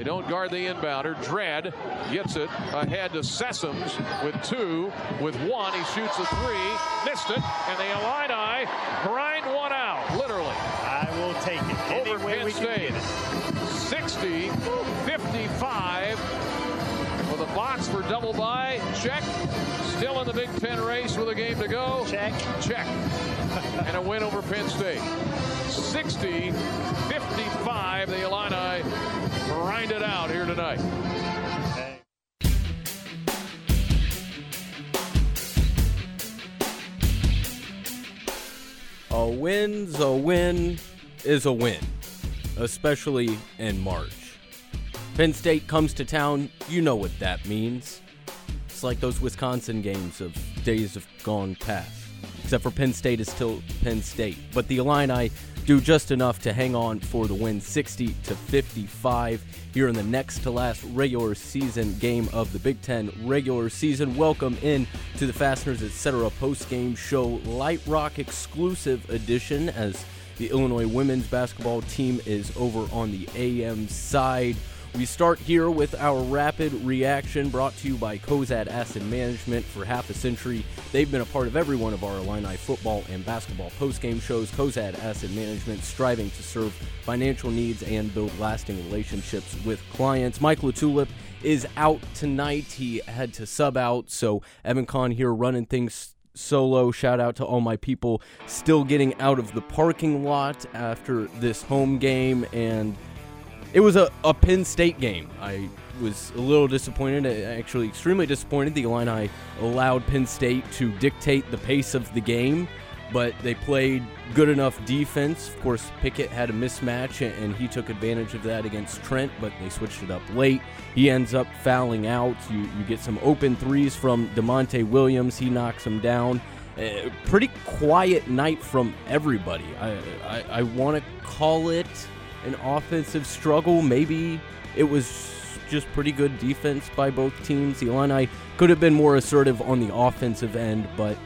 They don't guard the inbounder. Dread gets it ahead to Sessoms with two, with one. He shoots a three, missed it, and the Illini grind one out, literally. I will take it. Over Penn we can State. get it. 60, 55. With a box for double by. Check. Still in the Big Ten race with a game to go. Check. Check. and a win over Penn State. 60, 55. The Illini grind it out here tonight. A win's a win is a win, especially in March. Penn State comes to town, you know what that means. It's like those Wisconsin games of days of gone past. Except for Penn State is still Penn State. But the Illini do just enough to hang on for the win 60 to 55 here in the next to last regular season game of the Big Ten regular season. Welcome in to the Fasteners Etc. post game show Light Rock exclusive edition as the Illinois women's basketball team is over on the AM side. We start here with our rapid reaction brought to you by Cozad Asset Management. For half a century, they've been a part of every one of our Illini football and basketball postgame shows. Cozad Asset Management striving to serve financial needs and build lasting relationships with clients. Mike LaTulip is out tonight. He had to sub out, so Evan Conn here running things solo. Shout out to all my people still getting out of the parking lot after this home game and it was a, a Penn State game. I was a little disappointed, actually extremely disappointed. The Illini allowed Penn State to dictate the pace of the game, but they played good enough defense. Of course, Pickett had a mismatch, and he took advantage of that against Trent, but they switched it up late. He ends up fouling out. You, you get some open threes from Da'Monte Williams. He knocks him down. Pretty quiet night from everybody. I, I, I want to call it an offensive struggle. Maybe it was just pretty good defense by both teams. The Illini could have been more assertive on the offensive end, but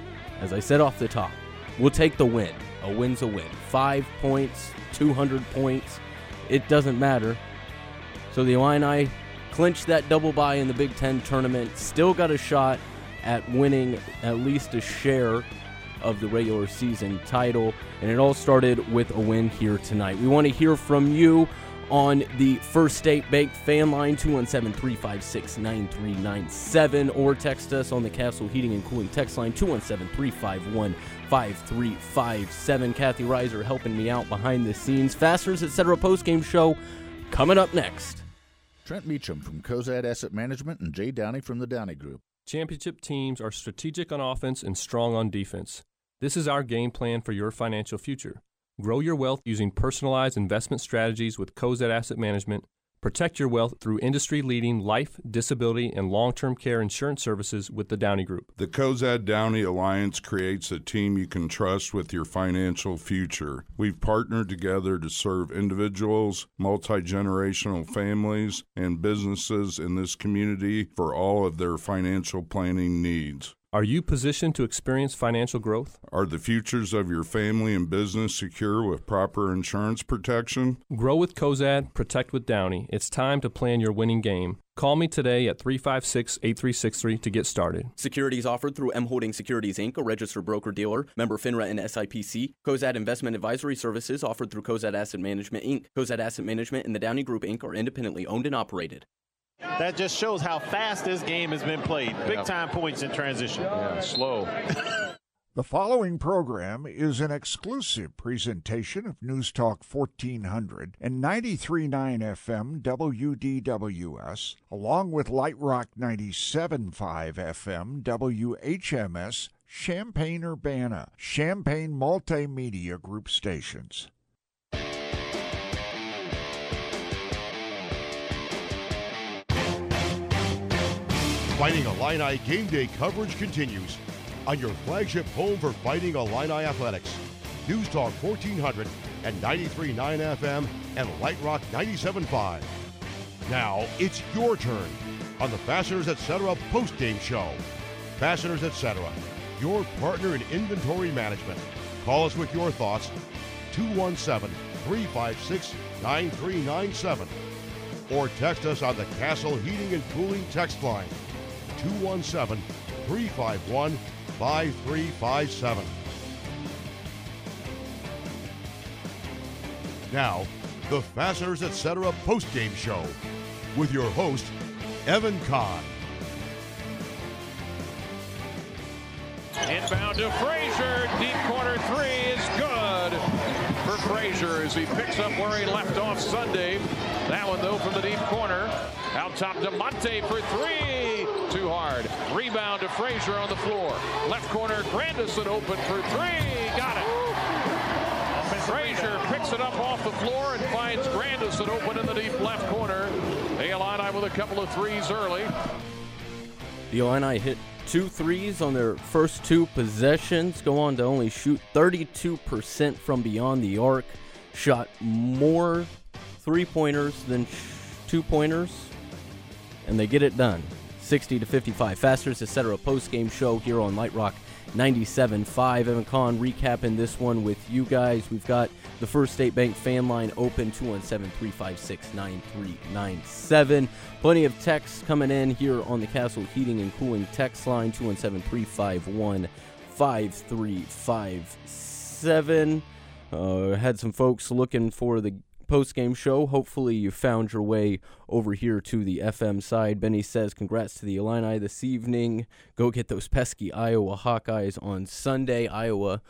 as I said off the top, we'll take the win. A win's a win. Five points, 200 points, it doesn't matter. So the Illini clinched that double bye in the Big Ten tournament, still got a shot at winning at least a share of the regular season title. And it all started with a win here tonight. We want to hear from you on the First State Bank fan line 217 356 9397 or text us on the Castle Heating and Cooling text line 217 351 5357. Kathy Reiser helping me out behind the scenes. Fasteners, etc. postgame show coming up next. Trent Meacham from Cozad Asset Management and Jay Downey from the Downey Group. Championship teams are strategic on offense and strong on defense. This is our game plan for your financial future. Grow your wealth using personalized investment strategies with Cozad Asset Management. Protect your wealth through industry leading life, disability, and long term care insurance services with the Downey Group. The Cozad Downey Alliance creates a team you can trust with your financial future. We've partnered together to serve individuals, multi generational families, and businesses in this community for all of their financial planning needs. Are you positioned to experience financial growth? Are the futures of your family and business secure with proper insurance protection? Grow with Cozad, protect with Downey. It's time to plan your winning game. Call me today at 356 8363 to get started. Securities offered through M Holding Securities Inc., a registered broker dealer, member FINRA and SIPC. Cozad Investment Advisory Services offered through Cozad Asset Management Inc. Cozad Asset Management and the Downey Group Inc. are independently owned and operated. That just shows how fast this game has been played. Big time points in transition. Yeah, slow. The following program is an exclusive presentation of News Talk 1400 and 93.9 FM WDWS, along with Light Rock 97.5 FM WHMS, Champaign Urbana, Champaign Multimedia Group stations. Fighting Illini game day coverage continues on your flagship home for Fighting Illini athletics. News Talk 1400 and 93.9 FM and Light Rock 97.5. Now it's your turn on the Fasteners Etc. post-game show. Fasteners Etc., your partner in inventory management. Call us with your thoughts 217 356 9397. or text us on the Castle Heating and Cooling text line 217 351 5357. Now, the Fasteners Etc. postgame show with your host, Evan Conn. Inbound to Frazier. Deep corner three is good for Frazier as he picks up where he left off Sunday. That one, though, from the deep corner. Out top to Monte for three. Too hard. Rebound to Frazier on the floor. Left corner, Grandison open for three. Got it. Frazier picks it up off the floor and finds Grandison open in the deep left corner. The Illini with a couple of threes early. The Illini hit two threes on their first two possessions, go on to only shoot 32% from beyond the arc, shot more three pointers than two pointers, and they get it done. 60 to 55. Fasteners, etc. Post game show here on Light Rock 97.5. Evan Conn recapping this one with you guys. We've got the First State Bank fan line open 217 356 9397. Plenty of texts coming in here on the Castle Heating and Cooling text line 217 351 5357. Uh, had some folks looking for the post game show. Hopefully, you found your way over here to the FM side. Benny says, Congrats to the Illini this evening. Go get those pesky Iowa Hawkeyes on Sunday. Iowa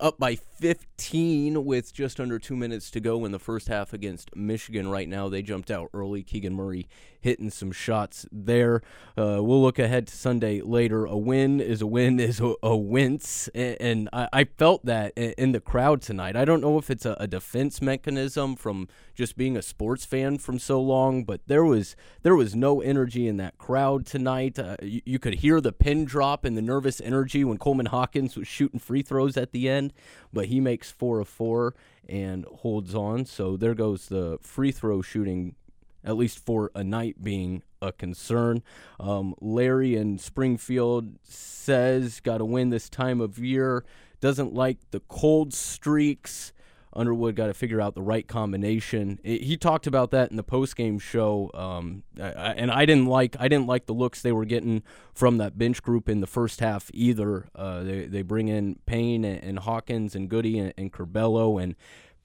up by 15 with just under two minutes to go in the first half against Michigan right now. They jumped out early. Keegan Murray hitting some shots there. Uh, we'll look ahead to Sunday later. A win is a win is a, a wince. And, and I, I, felt that in, in, the crowd tonight. I don't know if it's a, a, defense mechanism from just being a sports fan from so long, but there was there was no energy in that crowd tonight. Uh, you, you could hear the pin drop and the nervous energy when Coleman Hawkins was shooting free throws at the end, but he makes four of four and holds on. So there goes the free throw shooting at least for a night being a concern. Um, Larry in Springfield says, got to win this time of year. Doesn't like the cold streaks. Underwood got to figure out the right combination. It, he talked about that in the post-game show, um, and I didn't like I didn't like the looks they were getting from that bench group in the first half either. Uh, they they bring in Payne and, and Hawkins and Goody and, and Curbelo, and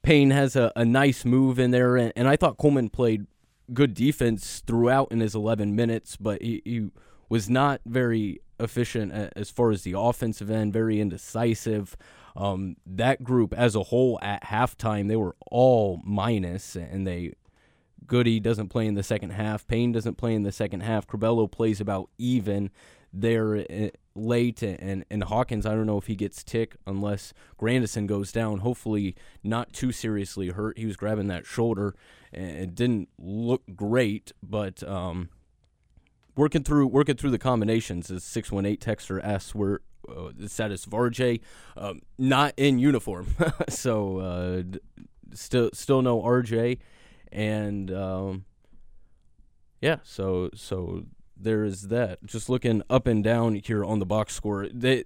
Payne has a, a nice move in there, and, and I thought Coleman played good defense throughout in his 11 minutes, but he, he was not very efficient as far as the offensive end, very indecisive. Um, that group as a whole at halftime, they were all minus, and they Goody doesn't play in the second half. Payne doesn't play in the second half. Curbelo plays about even there eh, late, and and Hawkins. I don't know if he gets tick unless Grandison goes down. Hopefully, not too seriously hurt. He was grabbing that shoulder, and it didn't look great, but um, working through working through the combinations. As six one eight texter asks where uh, status RJ, um, not in uniform, so uh, still still no RJ, and um, yeah, so so there is that. Just looking up and down here on the box score, they,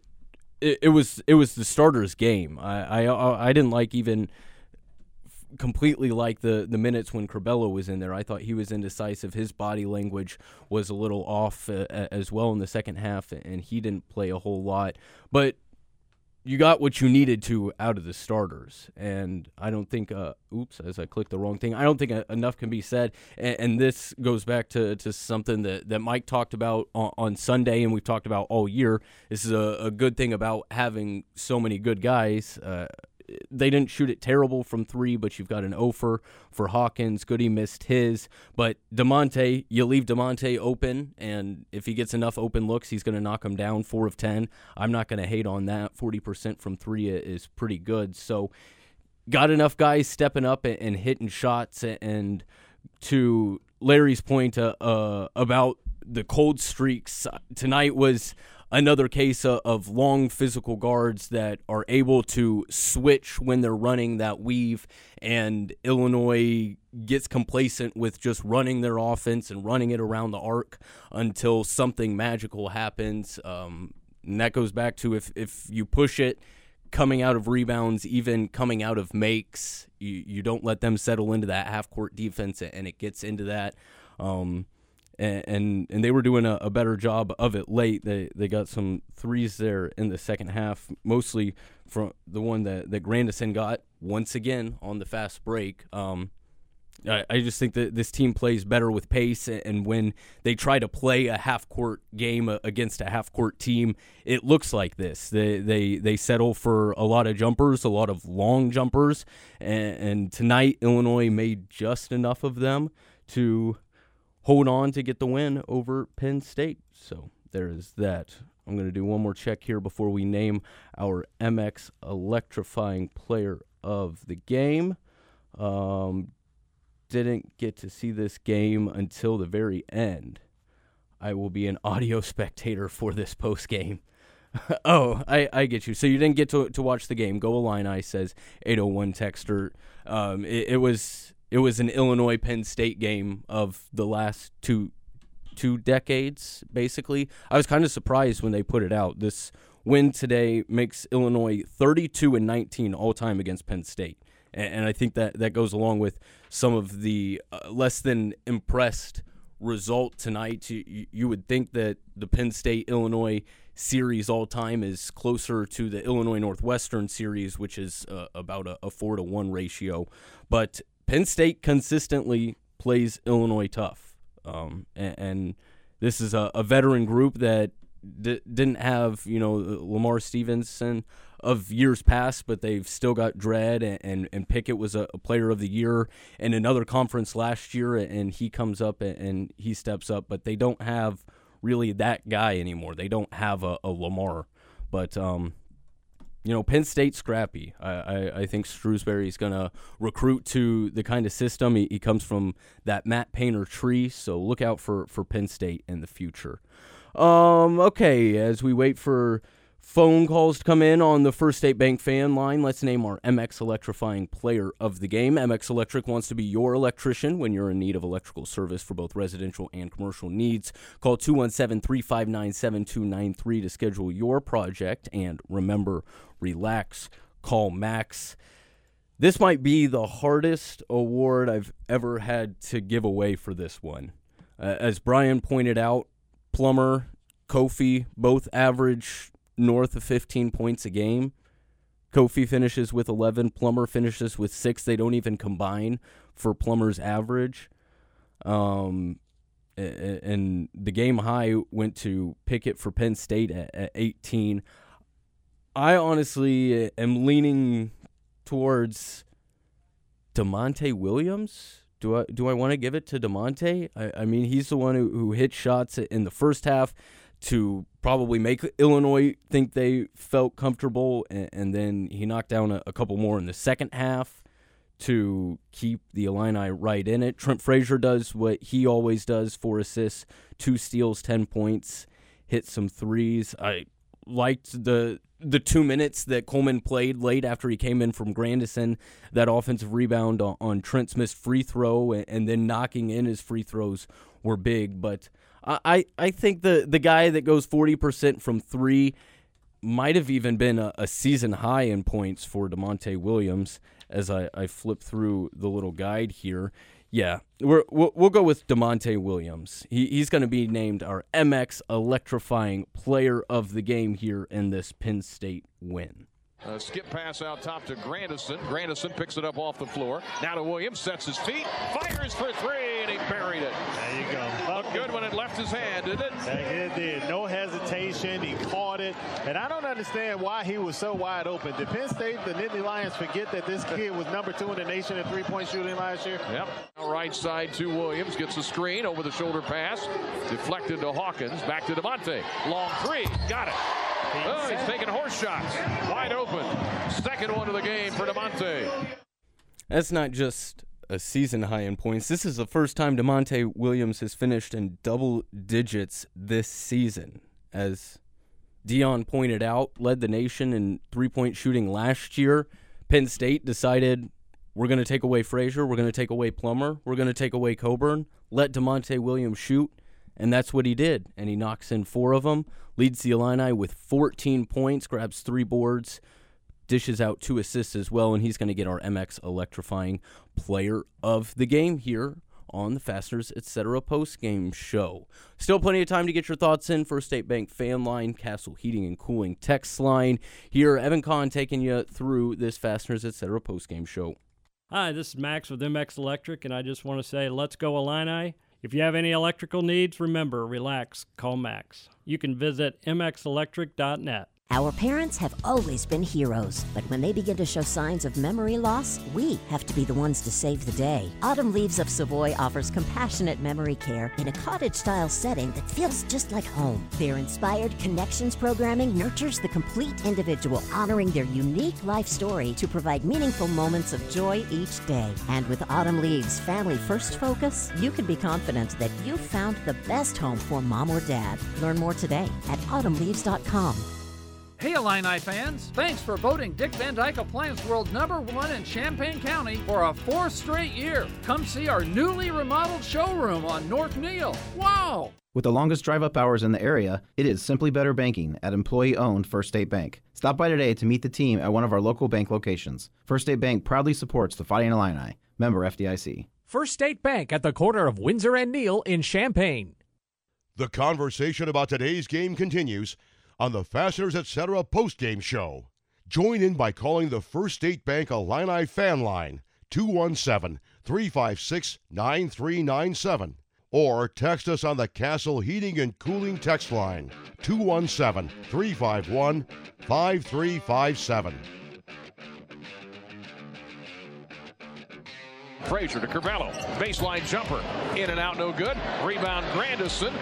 it, it was it was the starters' game. I I I didn't like even completely like the the minutes when Curbelo was in there. I thought he was indecisive. His body language was a little off uh, as well in the second half, and he didn't play a whole lot. But you got what you needed to out of the starters, and I don't think. Uh, oops, as I clicked the wrong thing. I don't think enough can be said. And, and, this goes back to, to something that, that Mike talked about on, on Sunday, and we've talked about all year. This is a, a good thing about having so many good guys. Uh, they didn't shoot it terrible from three, but you've got an offer for Hawkins. Goody missed his, but Da'Monte, you leave Da'Monte open, and if he gets enough open looks, he's going to knock him down four of ten. I'm not going to hate on that. Forty percent from three is pretty good. So, got enough guys stepping up and, hitting shots, and to Larry's point uh, uh, about the cold streaks tonight was another case of long physical guards that are able to switch when they're running that weave, and Illinois gets complacent with just running their offense and running it around the arc until something magical happens. Um, and that goes back to if, if you push it, coming out of rebounds, even coming out of makes. You, you don't let them settle into that half court defense, and it gets into that. Um, and, and, they were doing a, a, better job of it late. They they got some threes there in the second half, mostly from the one that that Grandison got once again on the fast break. Um, I, I just think that this team plays better with pace, and when they try to play a half court game against a half court team, it looks like this. They they they settle for a lot of jumpers, a lot of long jumpers, and, and tonight Illinois made just enough of them to hold on to get the win over Penn State. So there is that. I'm going to do one more check here before we name our MX electrifying player of the game. Um, didn't get to see this game until the very end. I will be an audio spectator for this post game. oh, I, I get you. So you didn't get to to watch the game. Go Illini says 801 texter. Um, it, it was it was an Illinois Penn State game of the last two two decades, basically. I was kind of surprised when they put it out. This win today makes Illinois 32 and 19 all time against Penn State and, I think that that goes along with some of the uh, less than impressed result tonight. You, you would think that the Penn State Illinois series all time is closer to the Illinois Northwestern series, which is uh, about a, a, four to one ratio. But Penn State consistently plays Illinois tough, um, and, and, this is a, a veteran group that d- didn't have you know Lamar Stevenson of years past, but they've still got Dread and, and, and Pickett was a, a, player of the year in another conference last year, and he comes up and, and, he steps up, but they don't have really that guy anymore. They don't have a, a Lamar, but um, you know, Penn State scrappy. I, I, I think Shrewsberry's going to recruit to the kind of system. He, he comes from that Matt Painter tree, so look out for, for Penn State in the future. Um, okay, as we wait for phone calls to come in on the First State Bank fan line. Let's name our MX electrifying player of the game. MX Electric wants to be your electrician when you're in need of electrical service for both residential and commercial needs. Call 217 359 7293 to schedule your project. And remember, relax, call Max. This might be the hardest award I've ever had to give away for this one. Uh, as Brian pointed out, Plummer, Kofi both average north of 15 points a game. Kofi finishes with 11. Plummer finishes with six. They don't even combine for Plummer's average. Um, and the game high went to Pickett for Penn State at, at 18. I honestly am leaning towards Da'Monte Williams. Do I do I want to give it to Da'Monte? I, I mean, he's the one who, who hit shots in the first half to probably make Illinois think they felt comfortable, and, and then he knocked down a, a, couple more in the second half to keep the Illini right in it. Trent Frazier does what he always does: four assists, two steals, ten points, hit some threes. I liked the the two minutes that Coleman played late after he came in from Grandison, that offensive rebound on, on Trent Smith's free throw, and, and then knocking in his free throws were big, but I, I think the, the guy that goes 40% from three might have even been a, a, season high in points for Da'Monte Williams as I, I flip through the little guide here. Yeah, we're, we'll, we'll go with Da'Monte Williams. He, he's going to be named our MX electrifying player of the game here in this Penn State win. Skip pass out top to Grandison. Grandison picks it up off the floor. Now to Williams, sets his feet, fires for three, and he buried it. There you go. Looked good when it left his hand, didn't it? It did. No hesitation. He caught it. And I don't understand why he was so wide open. Did Penn State, the Nittany Lions, forget that this kid was number two in the nation in three-point shooting last year? Yep. Right side to Williams. Gets a screen over the shoulder pass. Deflected to Hawkins. Back to Da'Monte. Long three. Got it. Oh, he's taking horse shots. Wide open. Second one of the game for Da'Monte. That's not just a season high in points. This is the first time Da'Monte Williams has finished in double digits this season. As Deon pointed out, led the nation in three point shooting last year. Penn State decided we're going to take away Frazier, we're going to take away Plummer, we're going to take away Cockburn, let Da'Monte Williams shoot. And that's what he did. And he knocks in four of them, leads the Illini with 14 points, grabs three boards, dishes out two assists as well, and he's going to get our MX electrifying player of the game here on the Fasteners Etc. post game show. Still plenty of time to get your thoughts in. First State Bank fan line, Castle Heating and Cooling text line. Here, Evan Conn taking you through this Fasteners Etc. post game show. Hi, this is Max with MX Electric, and I just want to say, let's go Illini. If you have any electrical needs, remember, relax, call Max. You can visit mxelectric.net. Our parents have always been heroes, but when they begin to show signs of memory loss, we have to be the ones to save the day. Autumn Leaves of Savoy offers compassionate memory care in a cottage style setting that feels just like home. Their inspired connections programming nurtures the complete individual, honoring their unique life story to provide meaningful moments of joy each day. And with Autumn Leaves Family First Focus, you can be confident that you've found the best home for mom or dad. Learn more today at autumnleaves.com. Hey Illini fans, thanks for voting Dick Van Dyke Appliance World number one in Champaign County for a fourth straight year. Come see our newly remodeled showroom on North Neal. Wow! With the longest drive up hours in the area, it is simply better banking at employee owned First State Bank. Stop by today to meet the team at one of our local bank locations. First State Bank proudly supports the Fighting Illini. Member FDIC. First State Bank at the corner of Windsor and Neal in Champaign. The conversation about today's game continues on the Fasteners Etc. postgame show. Join in by calling the First State Bank Illini fan line 217 356 9397 or text us on the Castle Heating and Cooling text line 217 351 5357. Frazier to Curbelo. Baseline jumper. In and out, no good. Rebound, Grandison.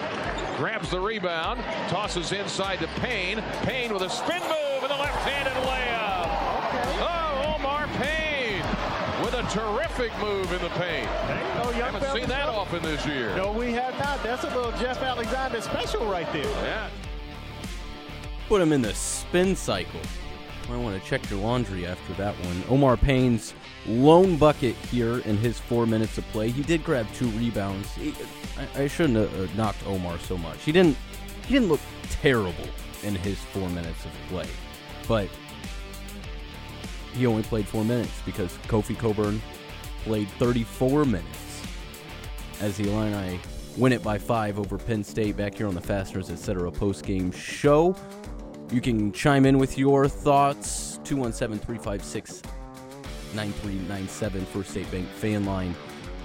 Grabs the rebound. Tosses inside to Payne. Payne with a spin move and a left-handed layup. Oh, Omar Payne with a terrific move in the paint. Oh, young Haven't seen that often this year. No, we have not. That's a little Jeff Alexander special right there. Yeah. Put him in the spin cycle. Might want to check your laundry after that one. Omar Payne's lone bucket here in his four minutes of play. He did grab two rebounds. He, I, I, shouldn't have uh, knocked Omar so much. He didn't. He didn't look terrible in his four minutes of play, but he only played four minutes because Kofi Cockburn played 34 minutes as the Illini win it by five over Penn State back here on the Fasteners Etc. post game show. You can chime in with your thoughts 217 356 9397 First State Bank fan line.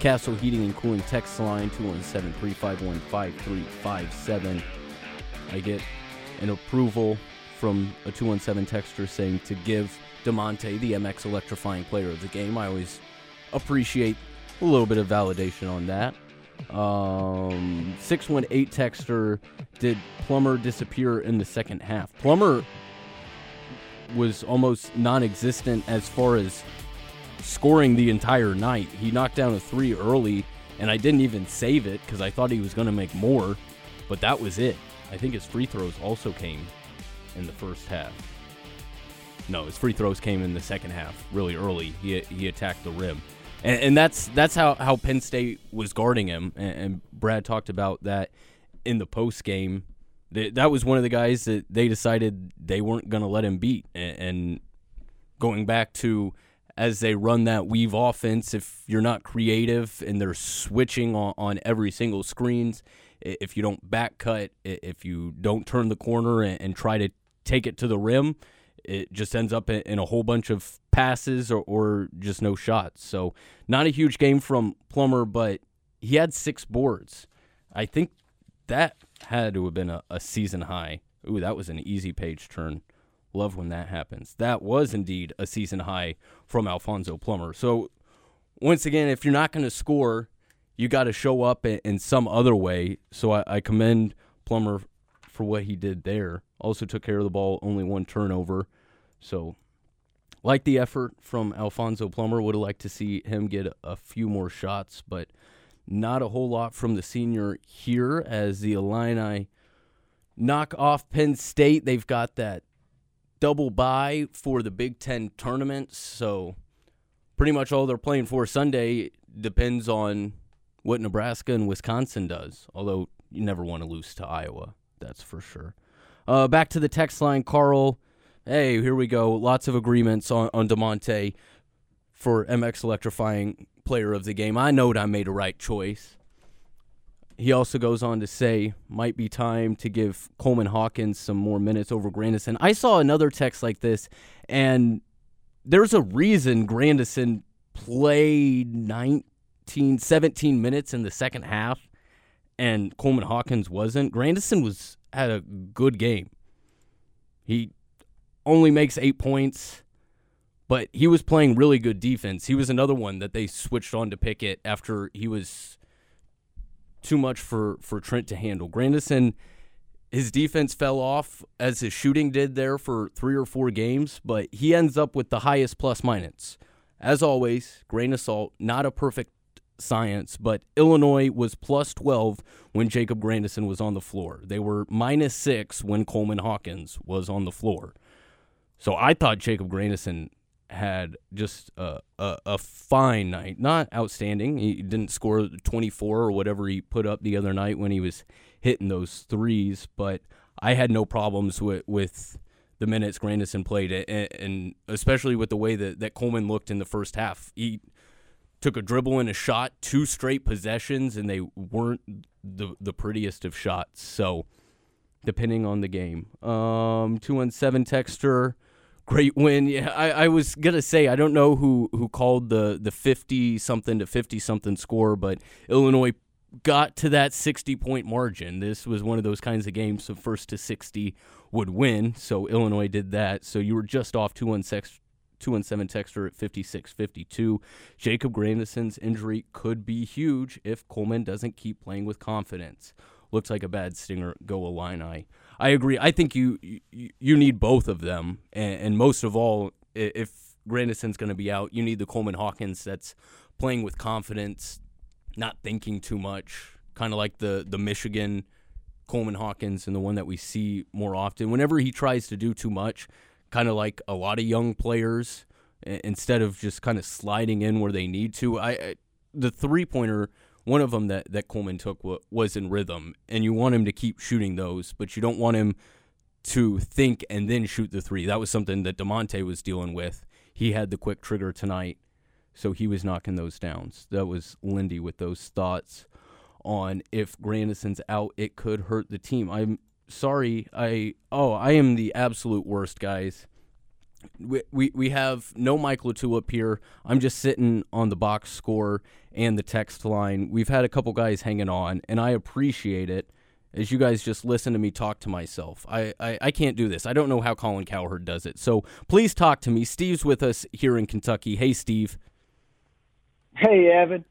Castle Heating and Cooling text line 217 351 5357. I get an approval from a 217 texter saying to give Da'Monte the MX electrifying player of the game. I always appreciate a little bit of validation on that. Um, 618 texter did Plummer disappear in the second half? Plummer was almost non existent as far as scoring the entire night. He knocked down a three early, and I didn't even save it because I thought he was going to make more, but that was it. I think his free throws also came in the first half. No, his free throws came in the second half, really early. He, he attacked the rim. And, and that's that's how, how Penn State was guarding him. And, and Brad talked about that in the post game. That was one of the guys that they decided they weren't going to let him beat. And, and going back to as they run that weave offense, if you're not creative and they're switching on, on every single screens, if you don't back cut, if you don't turn the corner and, and try to take it to the rim, it just ends up in a whole bunch of passes or, or just no shots. So, not a huge game from Plummer, but he had six boards. I think that had to have been a, a season high. Ooh, that was an easy page turn. Love when that happens. That was indeed a season high from Alfonso Plummer. So, once again, if you're not going to score, you got to show up in, in, some other way. So, I, I commend Plummer for what he did there. Also took care of the ball, only one turnover. So, like the effort from Alfonso Plummer. Would have liked to see him get a few more shots, but not a whole lot from the senior here as the Illini knock off Penn State. They've got that double bye for the Big Ten tournament, so pretty much all they're playing for Sunday depends on what Nebraska and Wisconsin does. Although you never want to lose to Iowa, that's for sure. Uh, back to the text line, Carl Hey, here we go. Lots of agreements on, on Da'Monte for MX electrifying player of the game. I knowed I made a right choice. He also goes on to say, might be time to give Coleman Hawkins some more minutes over Grandison. I saw another text like this, and there's a reason Grandison played 19, 17 minutes in the second half, and Coleman Hawkins wasn't. Grandison was had a good game. He only makes eight points, but he was playing really good defense. He was another one that they switched on to Pickett after he was too much for, for Trent to handle. Grandison, his defense fell off as his shooting did there for three or four games, but he ends up with the highest plus minus. As always, grain of salt, not a perfect science, but Illinois was plus 12 when Jacob Grandison was on the floor. They were minus six when Coleman Hawkins was on the floor. So I thought Jacob Grandison had just a, a, a, fine night. Not outstanding. He didn't score 24 or whatever he put up the other night when he was hitting those threes, but I had no problems with, with the minutes Grandison played, and, and especially with the way that, that Coleman looked in the first half. He took a dribble and a shot, two straight possessions, and they weren't the, the prettiest of shots. So, depending on the game. Um, 217 Texter great win. Yeah, I, I was gonna say I don't know who who called the the fifty something to fifty something score, but Illinois got to that sixty point margin. This was one of those kinds of games. So first to sixty would win. So Illinois did that. So you were just off two six. 217 Texter at 56 52. Jacob Grandison's injury could be huge if Coleman doesn't keep playing with confidence. Looks like a bad stinger. Go Illini. I agree. I think you you, you need both of them, and, and most of all, if Grandison's going to be out, you need the Coleman Hawkins that's playing with confidence, not thinking too much, kind of like the the Michigan Coleman Hawkins and the one that we see more often. Whenever he tries to do too much, kind of like a lot of young players, instead of just kind of sliding in where they need to. I, I the three pointer one of them that, that Coleman took was in rhythm, and you want him to keep shooting those, but you don't want him to think and then shoot the three. That was something that Da'Monte was dealing with. He had the quick trigger tonight, so he was knocking those downs. That was Lindy with those thoughts on if Grandison's out, it could hurt the team. I'm sorry. I oh, I am the absolute worst, guys we, we, we have no Mike Latou up here. I'm just sitting on the box score and the text line. We've had a couple guys hanging on, and I appreciate it as you guys just listen to me talk to myself. I, I, I can't do this. I don't know how Colin Cowherd does it. So please talk to me. Steve's with us here in Kentucky. Hey, Steve. Hey, Evan.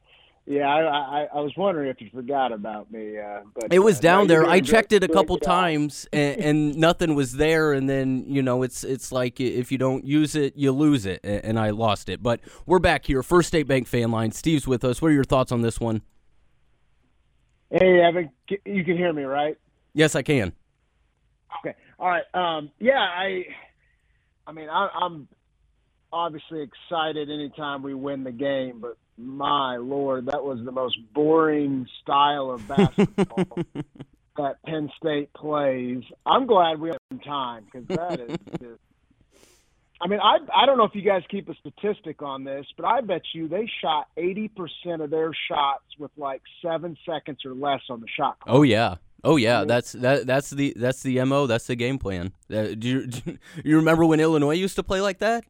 Yeah, I, I, I was wondering if you forgot about me. Uh, but it was uh, down no, there. I checked it a couple times, and, and nothing was there. And then you know, it's it's like if you don't use it, you lose it, and I lost it. But we're back here, First State Bank fan line. Steve's with us. What are your thoughts on this one? Hey, Evan, you can hear me, right? Yes, I can. Okay. All right. Um, yeah, I. I mean, I, I'm obviously excited anytime we win the game, but my lord, that was the most boring style of basketball that Penn State plays. I'm glad we have some time because that is just. I mean, I I don't know if you guys keep a statistic on this, but I bet you they shot 80% of their shots with like seven seconds or less on the shot clock. Oh yeah. Oh yeah, that's that. That's the that's the mo. That's the game plan. Uh, do you do you remember when Illinois used to play like that?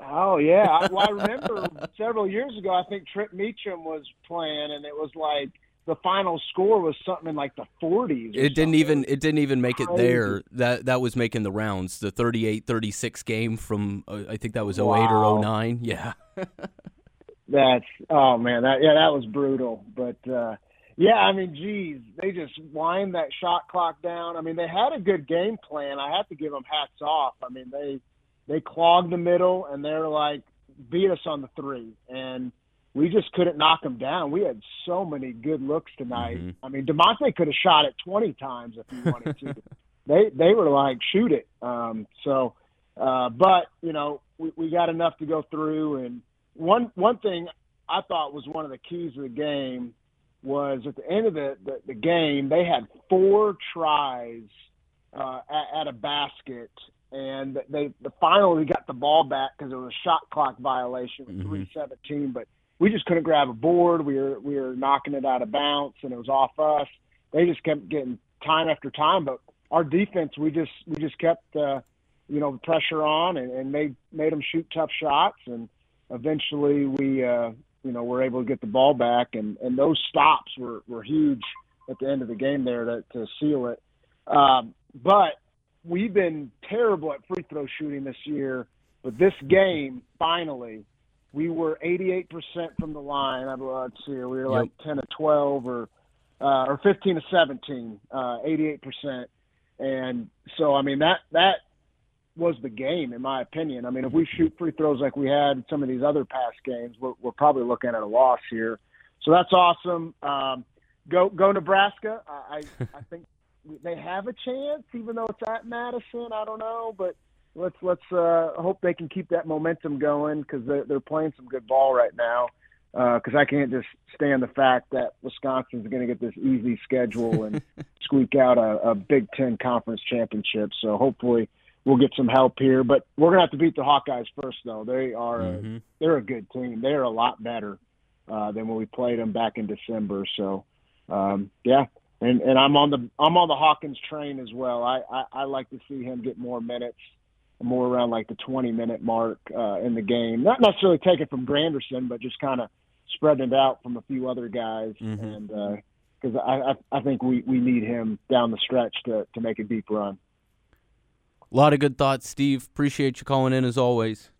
Oh yeah, I, well, I remember several years ago. I think Trip Meacham was playing, and it was like the final score was something in like the 40s. or It didn't something. even it didn't even make it there. That that was making the rounds. The 38-36 game from uh, I think that was 08 Wow. or 09. Yeah. That's oh man, that yeah, that was brutal. But uh yeah, I mean, geez, they just wind that shot clock down. I mean, they had a good game plan. I have to give them hats off. I mean, they they clogged the middle and they're like beat us on the three, and we just couldn't knock them down. We had so many good looks tonight. I mean, Da'Monte could have shot it twenty times if he wanted to. they they were like shoot it. Um, so, uh, but you know, we, we got enough to go through. And one one thing I thought was one of the keys of the game was at the end of the the, the game they had four tries uh, at, at a basket and they the finally got the ball back because it was a shot clock violation with Mhm. 317, but we just couldn't grab a board. We were we were knocking it out of bounds, and it was off us. They just kept getting time after time, but our defense, we just we just kept uh, you know the pressure on and, and made made them shoot tough shots, and eventually we uh, you know were able to get the ball back, and and those stops were were huge at the end of the game there to, to seal it. Um, but we've been terrible at free throw shooting this year, but this game finally we were 88% from the line. I let's see, we were like 10 to 12 or uh, or 15 to 17, uh, 88%. And so, I mean, that that was the game, in my opinion. I mean, if we shoot free throws like we had in some of these other past games, we're, we're probably looking at a loss here. So that's awesome. Um, go go Nebraska. I, I think they have a chance, even though it's at Madison. I don't know, but let's let's uh, hope they can keep that momentum going because they're, they're playing some good ball right now. Because I can't just stand the fact that Wisconsin's going to get this easy schedule and squeak out a, a Big Ten conference championship. So hopefully we'll get some help here. But we're going to have to beat the Hawkeyes first, though. They are Mhm. a, they're a good team. They're a lot better uh, than when we played them back in December. So um, yeah, and and I'm on the I'm on the Hawkins train as well. I, I I like to see him get more minutes, more around like the 20 minute mark uh, in the game. Not necessarily taken from Grandison, but just kind of spreading it out from a few other guys. Mhm. And because I, I I think we we need him down the stretch to to make a deep run. A lot of good thoughts, Steve. Appreciate you calling in as always.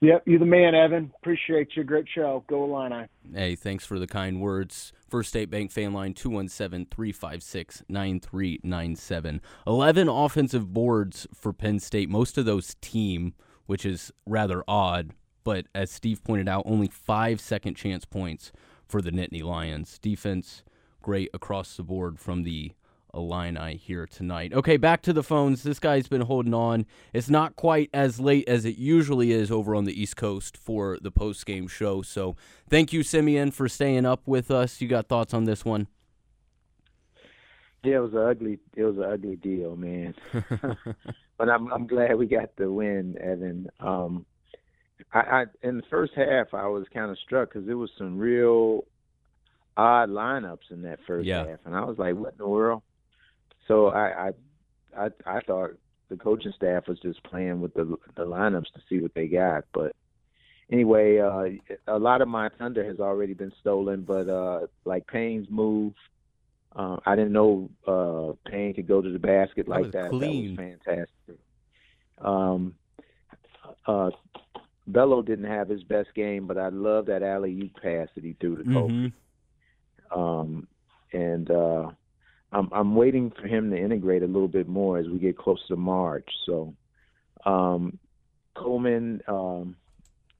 Yep, you the man, Evan. Appreciate you. Great show. Go Illini. Hey, thanks for the kind words. First State Bank fan line 217 356 9397. 11 offensive boards for Penn State, most of those team, which is rather odd. But as Steve pointed out, only five second chance points for the Nittany Lions. Defense, great across the board from the Illini here tonight. Okay, back to the phones. This guy's been holding on. It's not quite as late as it usually is over on the East Coast for the post game show. So thank you, Simeon, for staying up with us. You got thoughts on this one? Yeah, it was an ugly. It was an ugly deal, man. but I'm I'm glad we got the win, Evan. Um, I, I in the first half I was kind of struck because there was some real odd lineups in that first Yeah. half, and I was like, "What in the world?" So I I I, I thought the coaching staff was just playing with the the lineups to see what they got, but anyway, uh, a lot of my thunder has already been stolen, but uh, like Payne's move. Uh, I didn't know uh, Payne could go to the basket That like was that. That was fantastic. Um, uh, Bello didn't have his best game, but I love that alley oop pass that he threw to Kobe. Mhm. Um, and uh, I'm I'm waiting for him to integrate a little bit more as we get closer to March. So um, Coleman, um,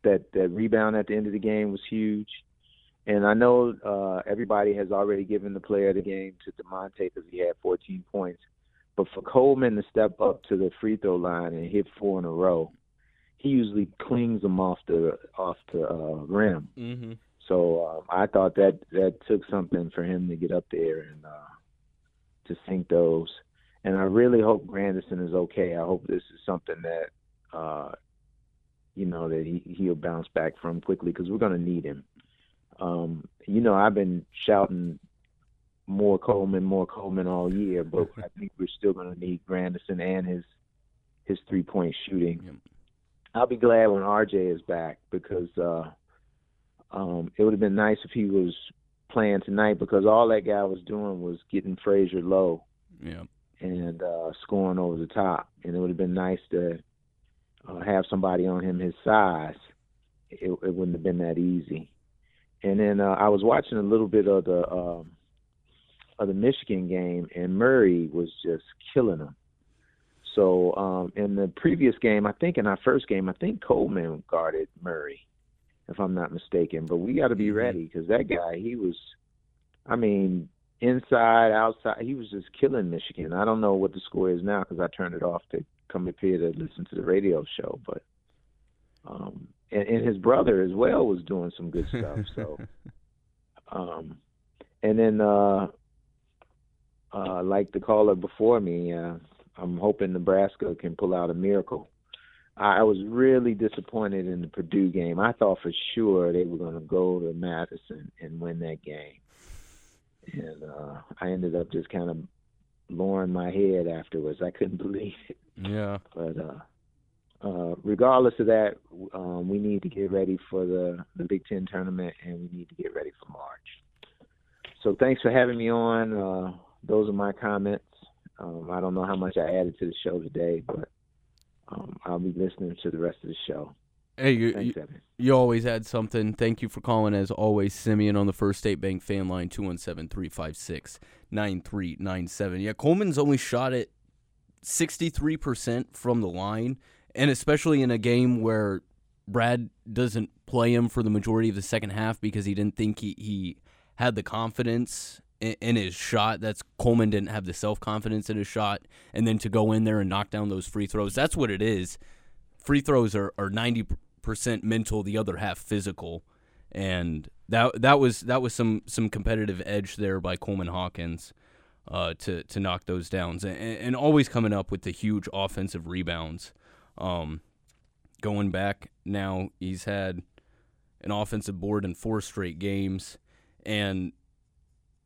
that that rebound at the end of the game was huge. And I know uh, everybody has already given the player of the game to Da'Monte because he had 14 points. But for Coleman to step up to the free throw line and hit four in a row, he usually clings them off the off the uh, rim. Mm-hmm. So um, I thought that that took something for him to get up there and uh, to sink those. And I really hope Grandison is okay. I hope this is something that uh, you know that he he'll bounce back from quickly because we're going to need him. Um, you know, I've been shouting more Coleman, more Coleman all year, but I think we're still going to need Grandison and his his three point shooting. I'll be glad when RJ is back because uh, um, it would have been nice if he was playing tonight because all that guy was doing was getting Frazier low Yeah. and uh, scoring over the top, and it would have been nice to uh, have somebody on him his size. It, it wouldn't have been that easy. And then uh, I was watching a little bit of the um, of the Michigan game, and Murray was just killing him. So um, in the previous game, I think in our first game, I think Coleman guarded Murray, if I'm not mistaken. But we got to be ready because that guy, he was, I mean, inside, outside, he was just killing Michigan. I don't know what the score is now because I turned it off to come up here to listen to the radio show. But um, and, and his brother as well was doing some good stuff. So, um, and then uh, uh, like the caller before me, uh, I'm hoping Nebraska can pull out a miracle. I was really disappointed in the Purdue game. I thought for sure they were going to go to Madison and win that game, and uh, I ended up just kind of lowering my head afterwards. I couldn't believe it. Yeah. But uh, uh, regardless of that, um, we need to get ready for the the Big Ten tournament, and we need to get ready for March. So thanks for having me on. Uh, those are my comments. Um, I don't know how much I added to the show today, but um, I'll be listening to the rest of the show. Hey, you, Thanks, you, you always add something. Thank you for calling, as always, Simeon on the First State Bank fan line, 217 356 9397. Yeah, Coleman's only shot at 63% from the line, and especially in a game where Brad doesn't play him for the majority of the second half because he didn't think he, he had the confidence in, in his shot. That's Coleman didn't have the self confidence in his shot, and then to go in there and knock down those free throws. That's what it is. Free throws are, are 90% mental, the other half physical. And that that was that was some some competitive edge there by Coleman Hawkins uh, to to knock those downs, and, and always coming up with the huge offensive rebounds. Um, going back now, he's had an offensive board in four straight games, and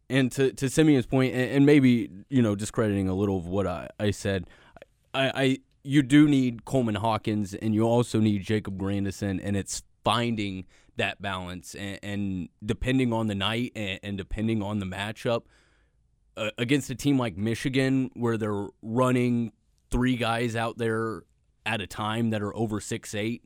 and to to Simeon's point, and, and maybe you know discrediting a little of what I, I said, I, I you do need Coleman Hawkins, and you also need Jacob Grandison, and it's finding that balance, and, and depending on the night and, and depending on the matchup uh, against a team like Michigan, where they're running three guys out there at a time that are over six eight.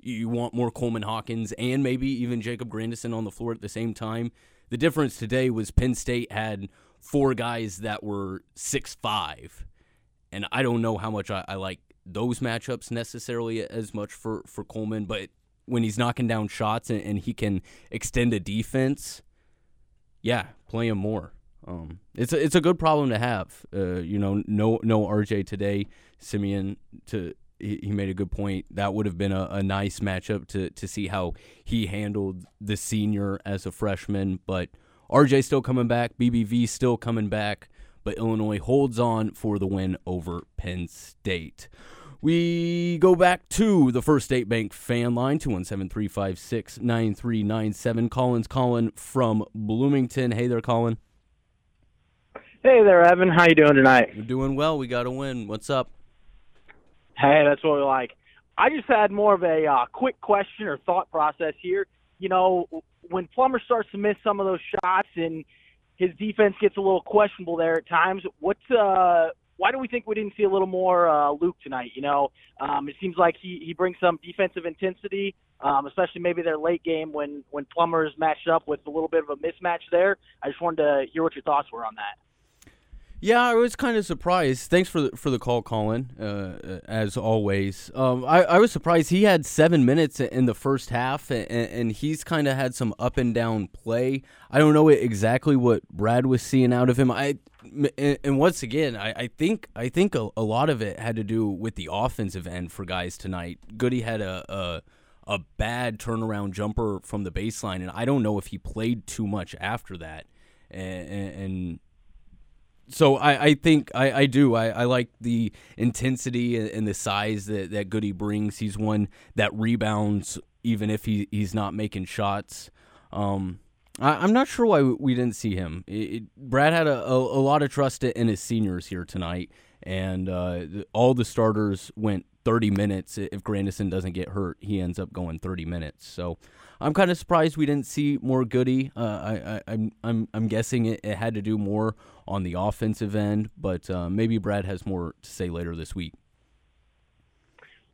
You want more Coleman Hawkins and maybe even Jacob Grandison on the floor at the same time. The difference today was Penn State had four guys that were six five, and I don't know how much I, I like those matchups necessarily as much for for Coleman, but when he's knocking down shots and, and he can extend a defense, yeah, play him more. Um, it's a, it's a good problem to have. Uh, you know, no no RJ today. Simeon to he, he made a good point. That would have been a, a nice matchup to to see how he handled the senior as a freshman. But RJ still coming back. BBV still coming back. But Illinois holds on for the win over Penn State. We go back to the First State Bank fan line, 217 356 9397. Colin's calling from Bloomington. Hey there, Colin. Hey there, Evan. How you doing tonight? We're doing well. We got a win. What's up? Hey, that's what we like. I just had more of a uh, quick question or thought process here. You know, when Plummer starts to miss some of those shots and his defense gets a little questionable there at times, what's uh, why do we think we didn't see a little more uh, Luke tonight? You know, um, it seems like he, he brings some defensive intensity, um, especially maybe their late game when when Plummer is matched up with a little bit of a mismatch there. I just wanted to hear what your thoughts were on that. Yeah, I was kind of surprised. Thanks for the, for the call, Colin. Uh, as always, um, I, I was surprised he had seven minutes in the first half, and, and he's kind of had some up and down play. I don't know exactly what Brad was seeing out of him. I and once again, I, I think I think a, a, lot of it had to do with the offensive end for guys tonight. Goody had a, a a bad turnaround jumper from the baseline, and I don't know if he played too much after that, and. and so I, I think I, I do. I, I like the intensity and the size that, that Goody brings. He's one that rebounds even if he, he's not making shots. Um, I, am not sure why we didn't see him. It, it, Brad had a, a, a, lot of trust in his seniors here tonight, and uh, all the starters went 30 minutes. If Grandison doesn't get hurt, he ends up going 30 minutes. So I'm kind of surprised we didn't see more Goody. Uh, I, I, I'm I'm I'm guessing it, it, had to do more on the offensive end, but uh, maybe Brad has more to say later this week.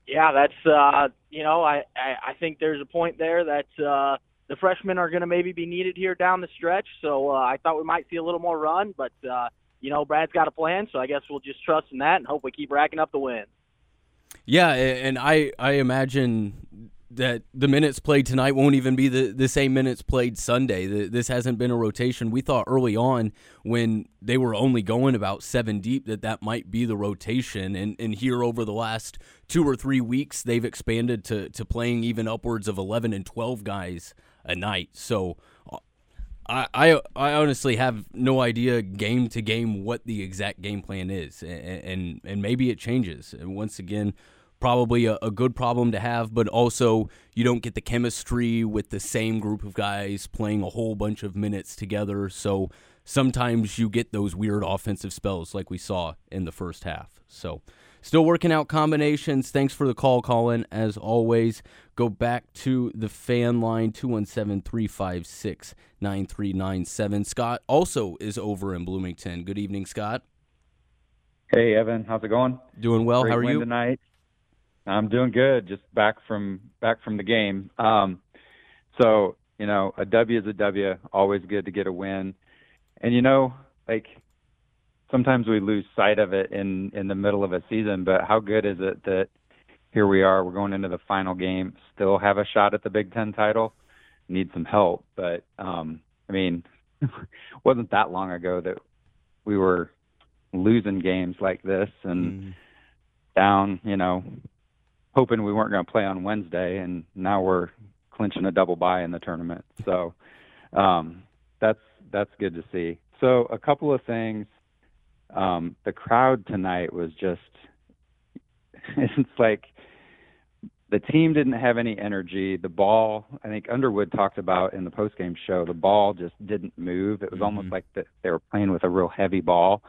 Yeah, that's uh, you know I, I, I think there's a point there that uh, the freshmen are going to maybe be needed here down the stretch. So uh, I thought we might see a little more run, but uh, you know Brad's got a plan, so I guess we'll just trust in that and hope we keep racking up the wins. Yeah, and I I imagine that the minutes played tonight won't even be the, the same minutes played Sunday. The, this hasn't been a rotation. We thought early on when they were only going about seven deep that that might be the rotation. And, and here over the last two or three weeks, they've expanded to, to playing even upwards of 11 and 12 guys a night. So uh, I, I, I honestly have no idea game to game what the exact game plan is, and and, and maybe it changes. And once again, probably a, a, good problem to have, but also you don't get the chemistry with the same group of guys playing a whole bunch of minutes together. So sometimes you get those weird offensive spells like we saw in the first half. So. Still working out combinations. Thanks for the call, Colin. As always, go back to the fan line 217 356 9397. Scott also is over in Bloomington. Good evening, Scott. Hey, Evan. How's it going? Doing well. Great How are you? Tonight. I'm doing good. Just back from back from the game. Um, so you know, a W is a W. Always good to get a win. And you know, like sometimes we lose sight of it in in the middle of a season. But how good is it that here we are, we're going into the final game, still have a shot at the Big Ten title. Need some help, but um, I mean, wasn't that long ago that we were losing games like this and mm. down, you know, hoping we weren't going to play on Wednesday, and now we're clinching a double bye in the tournament. So um, that's that's good to see. So a couple of things um, the crowd tonight was just it's like the team didn't have any energy. The ball, I think Underwood talked about in the postgame show, the ball just didn't move. It was mm-hmm. almost like that they were playing with a real heavy ball,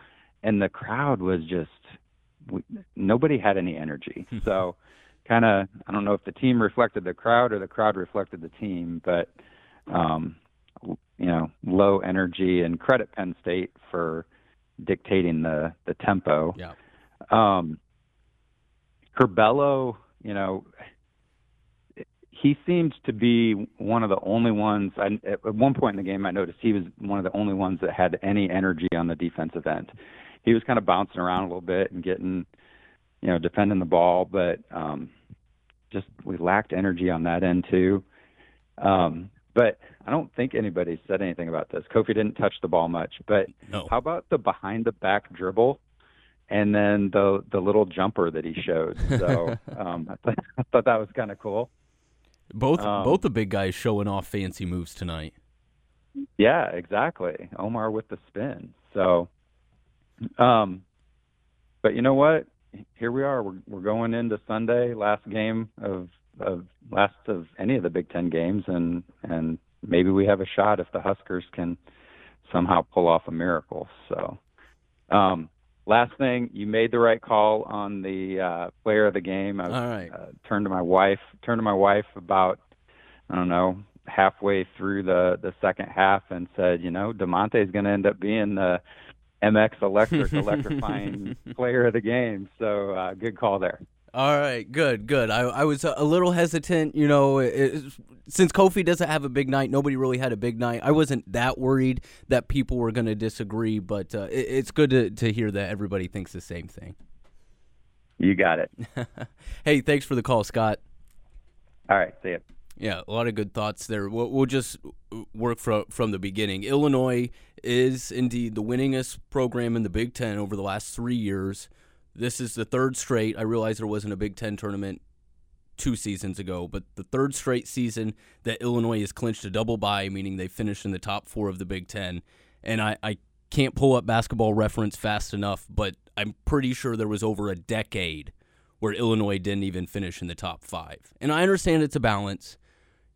and the crowd was just we, nobody had any energy. so, kind of, I don't know if the team reflected the crowd or the crowd reflected the team, but um, you know, low energy and credit Penn State for dictating the the tempo. Yeah. Um, Curbelo, you know, he seemed to be one of the only ones. I, at one point in the game, I noticed he was one of the only ones that had any energy on the defensive end. He was kind of bouncing around a little bit and getting, you know, defending the ball, but um, just we lacked energy on that end too. Um, but I don't think anybody said anything about this. Kofi didn't touch the ball much, but no. how about the behind the back dribble and then the the little jumper that he showed? So um, I, thought, I thought that was kind of cool. Both Um, both the big guys showing off fancy moves tonight. Yeah, exactly. Omar with the spin. So, um, but you know what? Here we are. We're we're going into Sunday, last game of of last of any of the Big Ten games, and and maybe we have a shot if the Huskers can somehow pull off a miracle. So, um, last thing, you made the right call on the uh, player of the game. I was, All right. uh, turned to my wife. Turned to my wife about I don't know halfway through the the second half and said, you know, Da'Monte is going to end up being the MX Electric electrifying player of the game. So uh, good call there. All right, good, good. I, I was a little hesitant, you know, it, since Kofi doesn't have a big night, nobody really had a big night. I wasn't that worried that people were going to disagree, but uh, it, it's good to, to hear that everybody thinks the same thing. You got it. hey, thanks for the call, Scott. All right, see you. Yeah, a lot of good thoughts there. We'll, we'll just work from from the beginning. Illinois is indeed the winningest program in the Big Ten over the last three years. This is the third straight. I realize there wasn't a Big Ten tournament two seasons ago, but the third straight season that Illinois has clinched a double bye, meaning they finished in the top four of the Big Ten. And I, I can't pull up basketball reference fast enough, but I'm pretty sure there was over a decade where Illinois didn't even finish in the top five. And I understand it's a balance.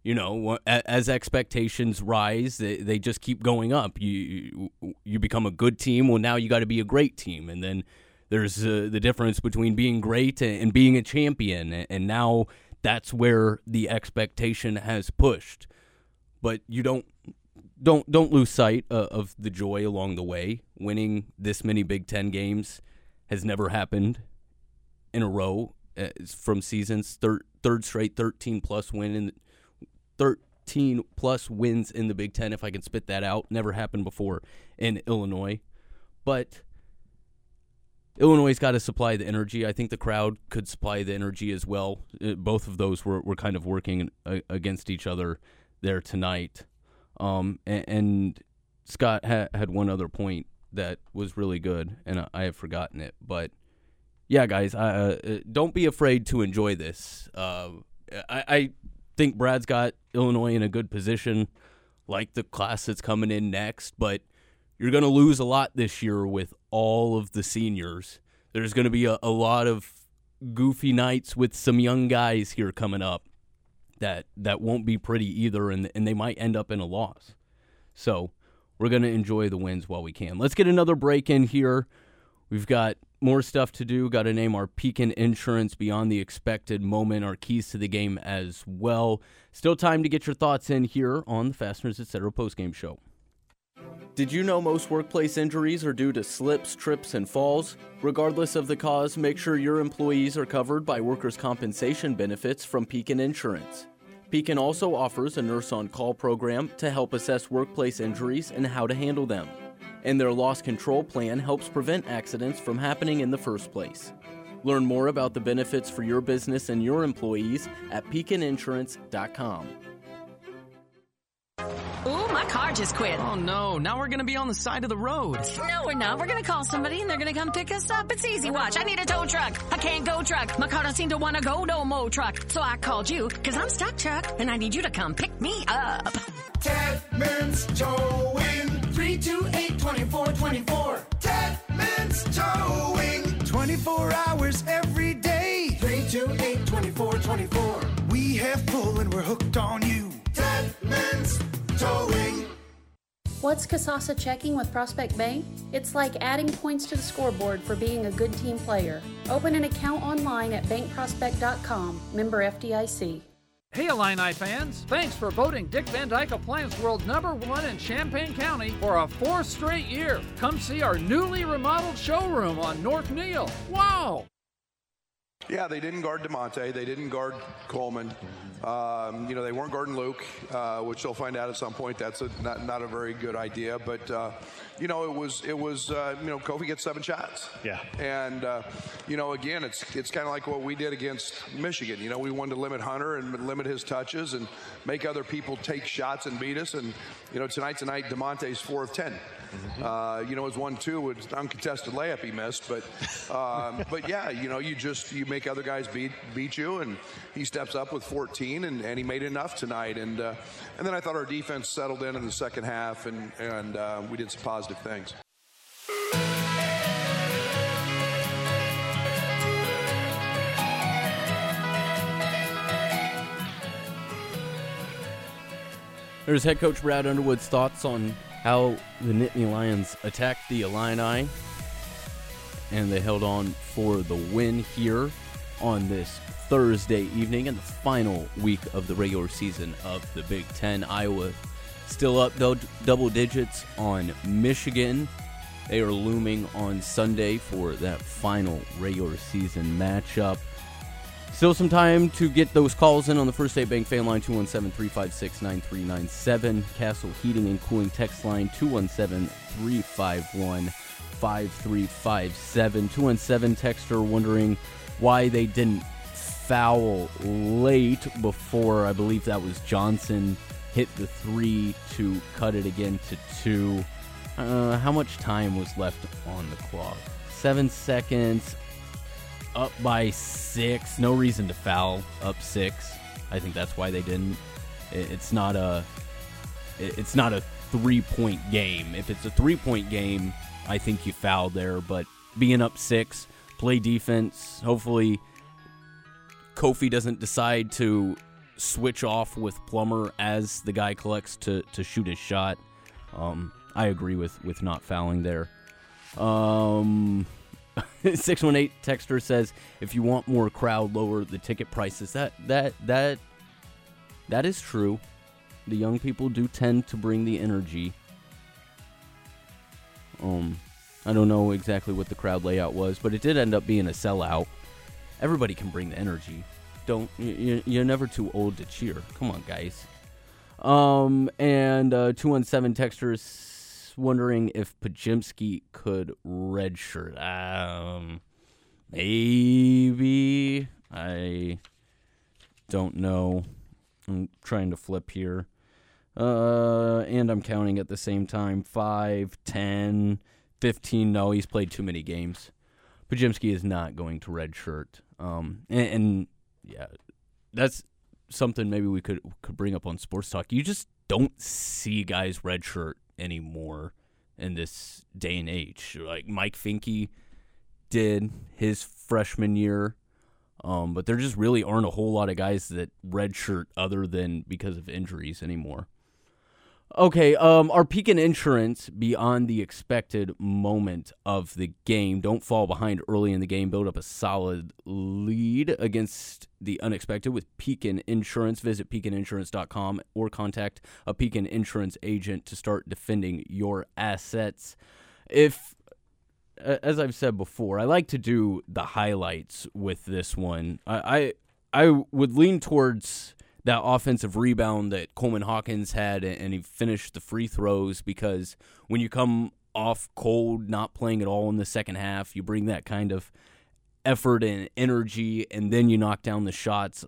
You know, as expectations rise, they, they just keep going up. You you become a good team. Well, now you got to be a great team, and then there's uh, the difference between being great and being a champion, and now that's where the expectation has pushed. But you don't don't don't lose sight uh, of the joy along the way. Winning this many Big Ten games has never happened in a row uh, from seasons. Third third straight thirteen plus win in thirteen plus wins in the Big Ten. If I can spit that out, never happened before in Illinois, but Illinois' got to supply the energy. I think the crowd could supply the energy as well. Uh, both of those were, were kind of working uh, against each other there tonight. Um, and, and, Scott ha- had one other point that was really good, and I have forgotten it. But yeah, guys, uh, don't be afraid to enjoy this. Uh, I, I think Brad's got Illinois in a good position. like the class that's coming in next, but you're going to lose a lot this year with all of the seniors. There's going to be a, a lot of goofy nights with some young guys here coming up that that won't be pretty either, and and they might end up in a loss. So we're going to enjoy the wins while we can. Let's get another break in here. We've got more stuff to do. Got to name our Pekin Insurance Beyond the Expected Moment, our keys to the game as well. Still time to get your thoughts in here on the Fasteners Etc. postgame show. Did you know most workplace injuries are due to slips, trips, and falls? Regardless of the cause, make sure your employees are covered by workers' compensation benefits from Pekin Insurance. Pekin also offers a nurse on call program to help assess workplace injuries and how to handle them. And their loss control plan helps prevent accidents from happening in the first place. Learn more about the benefits for your business and your employees at pekininsurance.com. Ooh, my car just quit. Oh no, now we're gonna be on the side of the road. No, we're not. We're gonna call somebody and they're gonna come pick us up. It's easy. Watch. I need a tow truck. I can't go truck. My car don't seem to wanna go no more truck. So I called you, cause I'm stuck truck and I need you to come pick me up. Tedman's Towing. 328-2424. Tedman's Towing. 24 hours every day. 328-2424. We have pull and we're hooked on you. Tedman's Towing. What's Kasasa checking with Prospect Bank? It's like adding points to the scoreboard for being a good team player. Open an account online at bankprospect.com, member FDIC. Hey Illini fans, thanks for voting Dick Van Dyke Appliance World number one in Champaign County for a fourth straight year. Come see our newly remodeled showroom on North Neal. Wow! Yeah, they didn't guard Da'Monte. They didn't guard Coleman. Um, you know, they weren't guarding Luke, uh, which they'll find out at some point. That's a, not, not a very good idea. But uh, you know, it was it was uh, you know Kofi gets seven shots. Yeah. And uh, you know, again, it's it's kind of like what we did against Michigan. You know, we wanted to limit Hunter and limit his touches and make other people take shots and beat us. And you know, tonight tonight Da'Monte's four of 10 Uh, you know, his one two was uncontested layup he missed, but um, but yeah, you know, you just you make other guys beat beat you, and he steps up with 14, and, and he made enough tonight, and uh, and then I thought our defense settled in in the second half, and and uh, we did some positive things. There's head coach Brad Underwood's thoughts on how the Nittany Lions attacked the Illini, and they held on for the win here on this Thursday evening in the final week of the regular season of the Big Ten. Iowa still up dou- double digits on Michigan. They are looming on Sunday for that final regular season matchup. Still some time to get those calls in on the First State Bank fan line 217 356 9397. Castle Heating and Cooling text line 217 351 5357. 217 texter wondering why they didn't foul late before I believe that was Johnson hit the three to cut it again to two. Uh, how much time was left on the clock? Seven seconds up by six. No reason to foul up six. I think that's why they didn't. It's not a. It's not a three point game. If it's a three point game, I think you foul there. But being up six, play defense. Hopefully, Kofi doesn't decide to switch off with Plummer as the guy collects to to shoot his shot. Um, I agree with with not fouling there. Um, 618 texter says if you want more crowd lower the ticket prices. That that that that is true. The young people do tend to bring the energy. Um i don't know exactly what the crowd layout was but it did end up being a sellout. Everybody can bring the energy. Don't you- you- you're never too old to cheer. Come on guys. Um and uh 217 texters wondering if Podziemski could redshirt. Um, maybe I don't know. I'm trying to flip here. Uh, and I'm counting at the same time 5, 10, 15. No, he's played too many games. Podziemski is not going to redshirt. Um, and, and yeah, that's something maybe we could could bring up on sports talk. You just don't see guys redshirt anymore in this day and age. Like Mike Finke did his freshman year. Um, but there just really aren't a whole lot of guys that redshirt other than because of injuries anymore. Okay, um, our Pekin Insurance beyond the expected moment of the game. Don't fall behind early in the game. Build up a solid lead against the unexpected with Pekin Insurance. Visit pekininsurance.com or contact a Pekin Insurance agent to start defending your assets. If, as I've said before, I like to do the highlights with this one. I, I, I would lean towards that offensive rebound that Coleman Hawkins had, and he finished the free throws because when you come off cold, not playing at all in the second half, you bring that kind of effort and energy, and then you knock down the shots.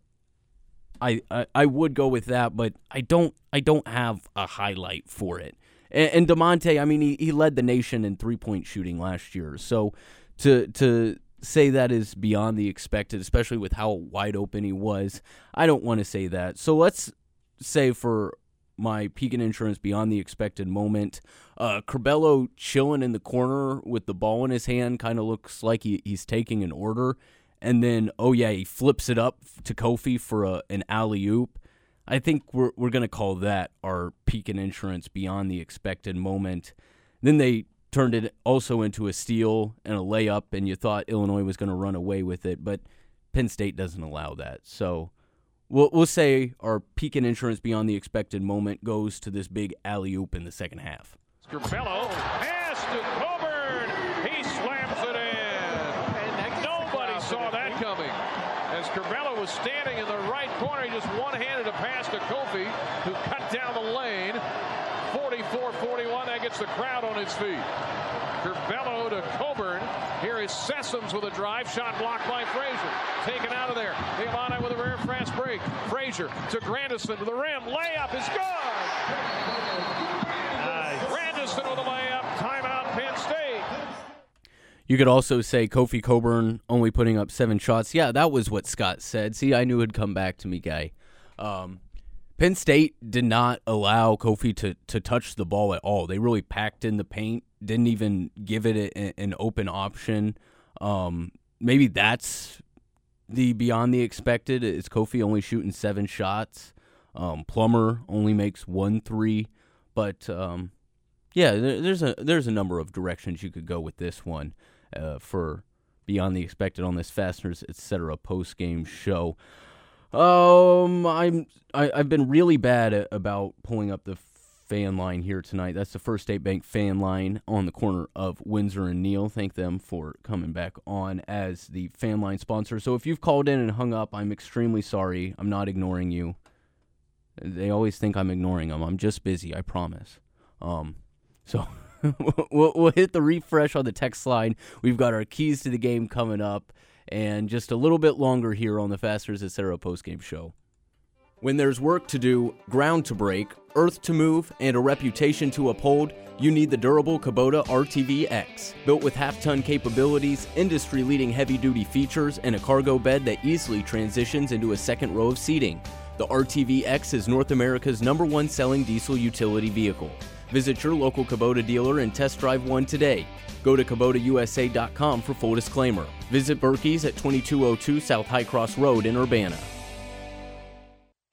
I, I, I would go with that, but I don't I don't have a highlight for it. And, and Da'Monte, I mean, he, he led the nation in three point shooting last year, so to to say that is beyond the expected, especially with how wide open he was. I don't want to say that. So let's say for my Pekin Insurance beyond the expected moment, uh, Curbelo chilling in the corner with the ball in his hand kind of looks like he, he's taking an order. And then, oh yeah, he flips it up to Kofi for a, an alley oop. I think we're, we're going to call that our Pekin Insurance beyond the expected moment. Then they turned it also into a steal and a layup, and you thought Illinois was going to run away with it, but Penn State doesn't allow that. So we'll, we'll say our Pekin Insurance beyond the expected moment goes to this big alley oop in the second half. Curbelo pass to Cockburn. He slams it in. Nobody saw that coming. As Curbelo was standing in the right corner, he just one-handed a pass to Kofi, who cut down the lane. 44-41, that gets the crowd on its feet. Curbelo to Cockburn. Here is Sessoms with a drive. Shot blocked by Frazier. Taken out of there. The Illini with a rare fast break. Frazier to Grandison to the rim. Layup is good. Nice. Grandison with a layup. Timeout Penn State. You could also say Kofi Cockburn only putting up seven shots. Yeah, that was what Scott said. See, I knew it'd come back to me, guy. Um, Penn State did not allow Kofi to, to touch the ball at all. They really packed in the paint, didn't even give it a, an open option. Um, maybe that's the beyond the expected. Is Kofi only shooting seven shots? Um, Plummer only makes one three, but um, yeah, there, there's a there's a number of directions you could go with this one uh, for beyond the expected on this Fasteners etc. post game show. Um, I'm I, I've been really bad at, about pulling up the fan line here tonight. That's the First State Bank fan line on the corner of Windsor and Neal. Thank them for coming back on as the fan line sponsor. So if you've called in and hung up, I'm extremely sorry. I'm not ignoring you. They always think I'm ignoring them. I'm just busy. I promise. Um, so. we'll, we'll hit the refresh on the text line. We've got our keys to the game coming up and just a little bit longer here on the Fasteners Etc. postgame show. When there's work to do, ground to break, earth to move, and a reputation to uphold, you need the durable Kubota RTV X. Built with half ton capabilities, industry leading heavy duty features, and a cargo bed that easily transitions into a second row of seating. The RTV X is North America's number one selling diesel utility vehicle. Visit your local Kubota dealer and test drive one today. Go to KubotaUSA.com for full disclaimer. Visit Berkey's at 2202 South High Cross Road in Urbana.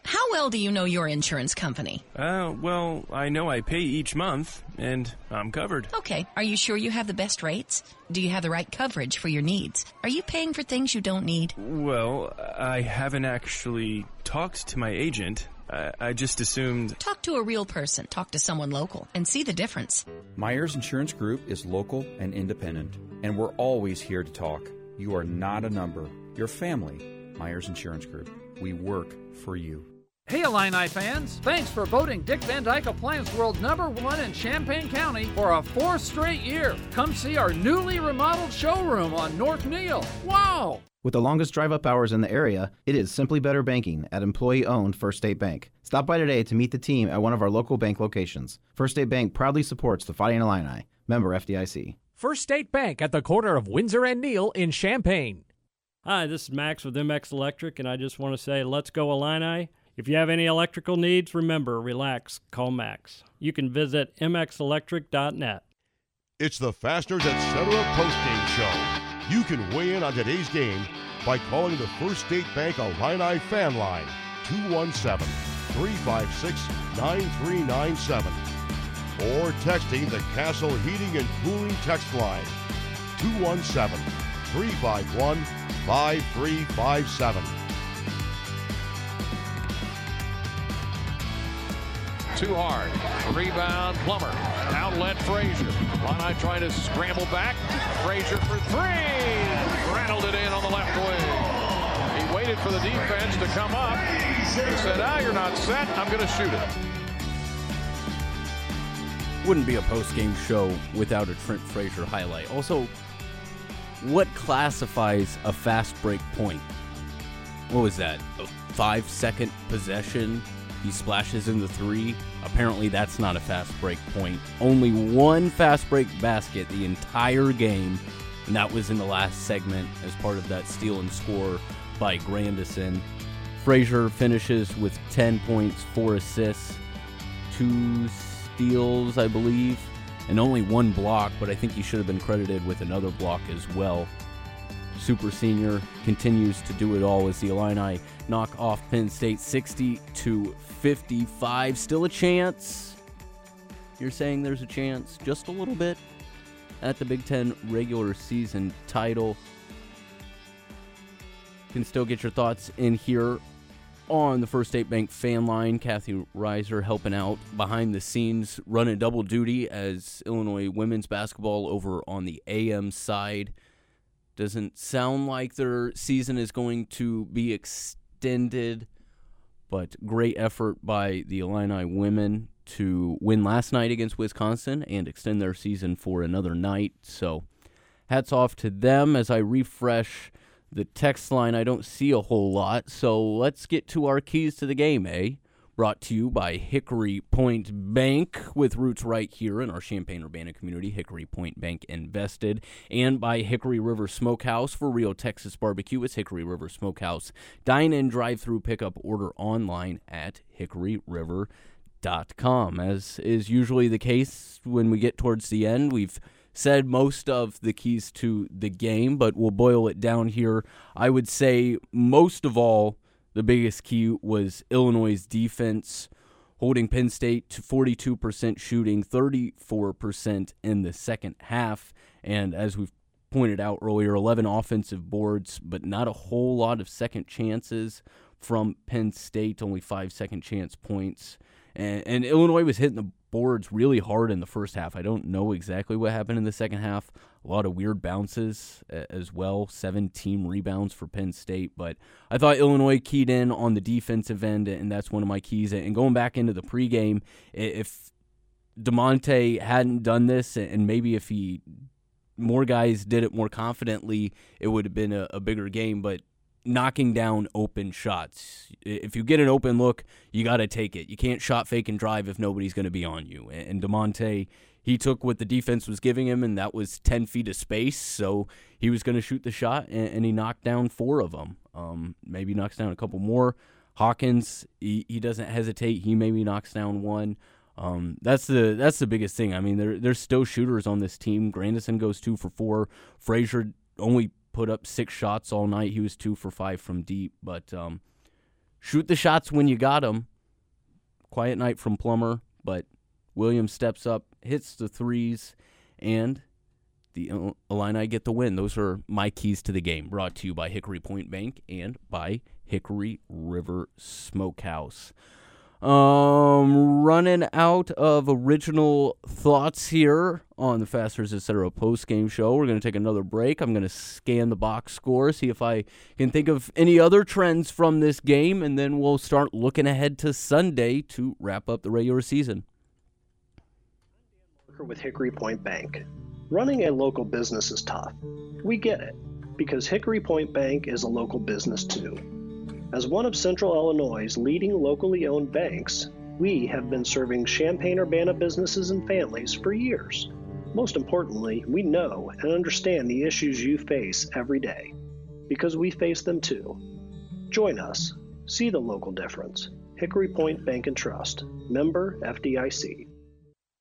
How well do you know your insurance company? Uh, well, I know I pay each month, and I'm covered. Okay. Are you sure you have the best rates? Do you have the right coverage for your needs? Are you paying for things you don't need? Well, I haven't actually talked to my agent. I, I just assumed. Talk to a real person. Talk to someone local and see the difference. Myers Insurance Group is local and independent, and we're always here to talk. You are not a number. You're family. Myers Insurance Group. We work for you. Hey Illini fans, thanks for voting Dick Van Dyke Appliance World number one in Champaign County for a fourth straight year. Come see our newly remodeled showroom on North Neal. Wow! With the longest drive up hours in the area, it is simply better banking at employee owned First State Bank. Stop by today to meet the team at one of our local bank locations. First State Bank proudly supports the Fighting Illini. Member FDIC. First State Bank at the corner of Windsor and Neal in Champaign. Hi, this is Max with MX Electric, and I just want to say, let's go Illini. If you have any electrical needs, remember, relax, call Max. You can visit mxelectric.net. It's the Fasteners Etc. postgame show. You can weigh in on today's game by calling the First State Bank Illini fan line 217 356 9397 or texting the Castle Heating and Cooling text line 217 351 5357. Too hard. Rebound, Plummer. Outlet, Frazier. Illini trying to scramble back. Frazier for three. Rattled it in on the left wing. He waited for the defense to come up. He said, ah, you're not set. I'm going to shoot it. Wouldn't be a post-game show without a Trent Frazier highlight. Also, what classifies a fast break point? What was that? A five second possession? He splashes in the three. Apparently, that's not a fast break point. Only one fast break basket the entire game, and that was in the last segment as part of that steal and score by Grandison. Frazier finishes with 10 points, 4 assists, 2 steals, I believe, and only one block, but I think he should have been credited with another block as well. Super Senior continues to do it all as the Illini knock off Penn State 60 to 55. Still a chance. You're saying there's a chance, just a little bit, at the Big Ten regular season title. Can still get your thoughts in here on the First State Bank fan line. Kathy Reiser helping out behind the scenes, running double duty as Illinois women's basketball over on the AM side. Doesn't sound like their season is going to be extended, but great effort by the Illini women to win last night against Wisconsin and extend their season for another night. So, hats off to them as I refresh the text line. I don't see a whole lot, so let's get to our keys to the game, eh? Brought to you by Hickory Point Bank, with roots right here in our Champaign Urbana community. Hickory Point Bank invested, and by Hickory River Smokehouse for real Texas barbecue. It's Hickory River Smokehouse. Dine in, drive through, pickup, order online at hickoryriver.com. As is usually the case when we get towards the end, we've said most of the keys to the game, but we'll boil it down here. I would say most of all, the biggest key was Illinois' defense, holding Penn State to 42% shooting, 34% in the second half. And as we've pointed out earlier, 11 offensive boards, but not a whole lot of second chances from Penn State, only five second chance points. And, and Illinois was hitting the boards really hard in the first half. I don't know exactly what happened in the second half. A lot of weird bounces uh, as well. Seven team rebounds for Penn State. But I thought Illinois keyed in on the defensive end, and that's one of my keys. And going back into the pregame, if Da'Monte hadn't done this, and maybe if he more guys did it more confidently, it would have been a, a bigger game. But knocking down open shots. If you get an open look, you got to take it. You can't shot fake and drive if nobody's going to be on you. And Da'Monte, he took what the defense was giving him, and that was 10 feet of space. So he was going to shoot the shot, and, he knocked down four of them. Um, maybe knocks down a couple more. Hawkins, he, he doesn't hesitate. He maybe knocks down one. Um, that's the that's the biggest thing. I mean, there, there's still shooters on this team. Grandison goes two for four. Frazier only put up six shots all night. He was two for five from deep, but um, shoot the shots when you got them. Quiet night from Plummer, but Williams steps up, hits the threes, and the Illini get the win. Those are my keys to the game. Brought to you by Hickory Point Bank and by Hickory River Smokehouse. Um, running out of original thoughts here on the Fasteners Etc. post game show. We're going to take another break. I'm going to scan the box score, see if I can think of any other trends from this game, and then we'll start looking ahead to Sunday to wrap up the regular season. With Hickory Point Bank. Running a local business is tough. We get it, because Hickory Point Bank is a local business too. As one of Central Illinois' leading locally owned banks, we have been serving Champaign Urbana businesses and families for years. Most importantly, we know and understand the issues you face every day because we face them too. Join us, see the local difference, Hickory Point Bank and Trust, member FDIC.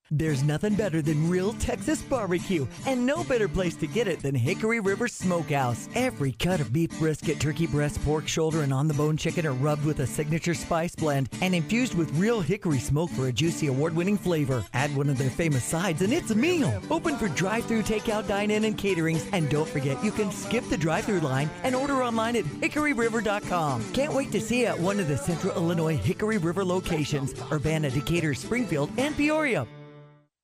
There's nothing better than real Texas barbecue, and no better place to get it than Hickory River Smokehouse. Every cut of beef brisket, turkey breast, pork shoulder, and on the bone chicken are rubbed with a signature spice blend and infused with real hickory smoke for a juicy, award winning flavor. Add one of their famous sides, and it's a meal. Open for drive through, takeout, dine in, and caterings. And don't forget, you can skip the drive through line and order online at hickoryriver.com. Can't wait to see you at one of the Central Illinois Hickory River locations Urbana, Decatur, Springfield, and Peoria.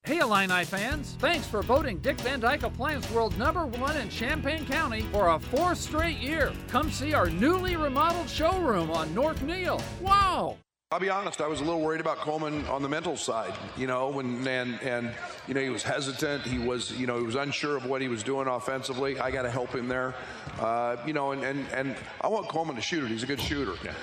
Hey Illini fans, thanks for voting Dick Van Dyke Appliance World number one in Champaign County for a fourth straight year. Come see our newly remodeled showroom on North Neal. Wow! I'll be honest, I was a little worried about Coleman on the mental side, you know, when and and you know he was hesitant, he was you know he was unsure of what he was doing offensively. I got to help him there, uh, you know, and, and and I want Coleman to shoot it. He's a good shooter. Yeah.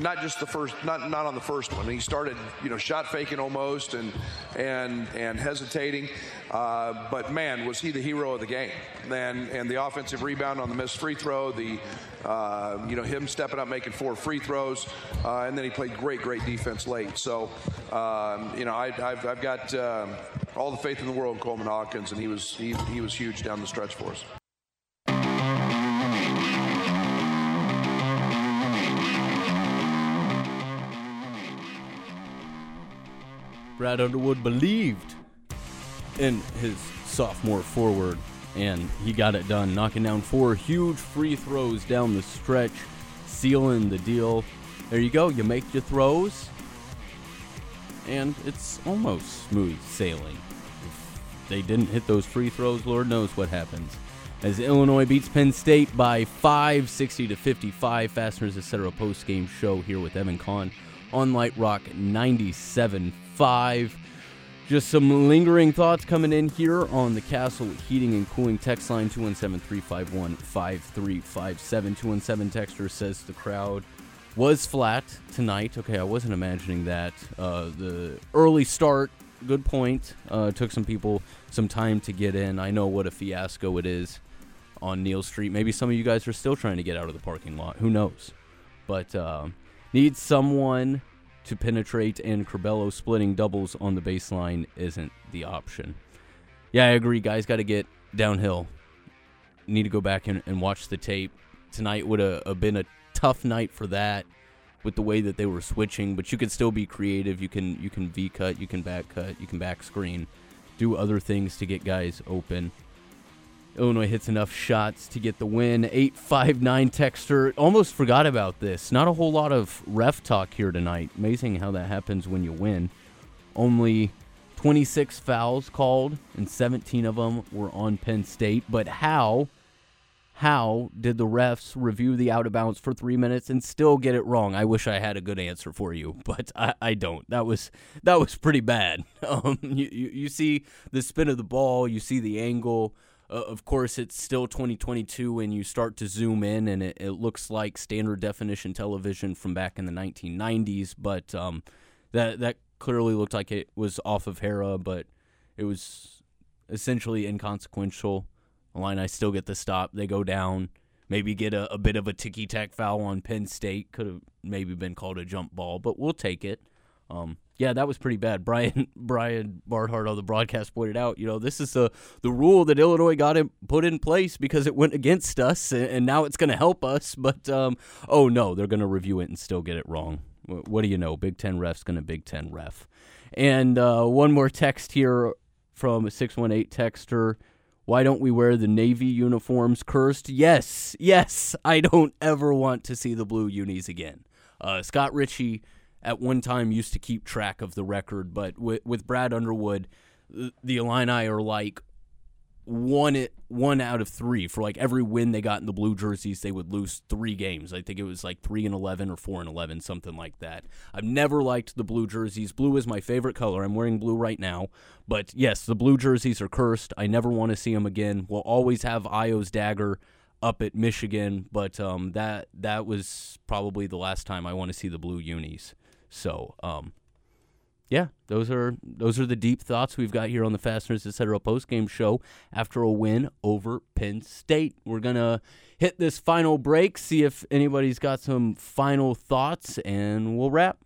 Not just the first, not not on the first one. He started, you know, shot faking almost and and and hesitating, uh, but man, was he the hero of the game? And and the offensive rebound on the missed free throw, the uh, you know him stepping up making four free throws, uh, and then he played great, great defense late. So um, you know I, have I've got um, all the faith in the world in Coleman Hawkins, and he was he, he was huge down the stretch for us. Brad Underwood believed in his sophomore forward, and he got it done, knocking down four huge free throws down the stretch, sealing the deal. There you go. You make your throws, and it's almost smooth sailing. If they didn't hit those free throws, Lord knows what happens. As Illinois beats Penn State by 5, 60 to 55. Fasteners Etc. post game show here with Evan Conn on Light Rock 97.5. Just some lingering thoughts coming in here on the Castle Heating and Cooling text line 217 351 5357. 217 Texter says the crowd was flat tonight. Okay, I wasn't imagining that. Uh, the early start, good point. Uh, took some people some time to get in. I know what a fiasco it is on Neal Street. Maybe some of you guys are still trying to get out of the parking lot. Who knows? But uh, need someone to penetrate, and Curbelo splitting doubles on the baseline isn't the option. Yeah, I agree. Guys got to get downhill. Need to go back and, and watch the tape. Tonight would have uh, been a tough night for that with the way that they were switching, but you can still be creative. You can you can V cut, you can back cut, you can back screen, do other things to get guys open. Illinois hits enough shots to get the win. 859 Texter. Almost forgot about this. Not a whole lot of ref talk here tonight. Amazing how that happens when you win. Only 26 fouls called, and 17 of them were on Penn State. But how, how did the refs review the out of bounds for three minutes and still get it wrong? I wish I had a good answer for you, but I, I don't. That was that was pretty bad. Um, you, you, you see the spin of the ball, you see the angle. Uh, of course, it's still 2022 when you start to zoom in, and it, it, looks like standard definition television from back in the 1990s. But um, that that clearly looked like it was off of Harrar, but it was essentially inconsequential. Line I still get the stop. They go down. Maybe get a, a bit of a ticky tack foul on Penn State. Could have maybe been called a jump ball, but we'll take it. Um, yeah, that was pretty bad. Brian Brian Barnhart on the broadcast pointed out, you know, this is the the rule that Illinois got in, put in place because it went against us, and, and now it's going to help us. But um, oh no, they're going to review it and still get it wrong. What do you know? Big Ten ref's going to Big Ten ref. And uh, one more text here from a six one eight texter. Why don't we wear the Navy uniforms? Cursed. Yes, yes. I don't ever want to see the blue unis again. Uh, Scott Richey at one time used to keep track of the record, but with, with Brad Underwood, the, Illini are like one one out of three. For like every win they got in the blue jerseys they would lose three games. I think it was like 3 and 11 or 4 and 11 something like that. I've never liked the blue jerseys. Blue is my favorite color. I'm wearing blue right now. But yes the blue jerseys are cursed. I never want to see them again. We'll always have Ayo's dagger up at michigan but um, that that was probably the last time i want to see the blue unis so, um, yeah, those are those are the deep thoughts we've got here on the Fasteners Etc. post game show after a win over Penn State. We're gonna hit this final break, see if anybody's got some final thoughts, and we'll wrap.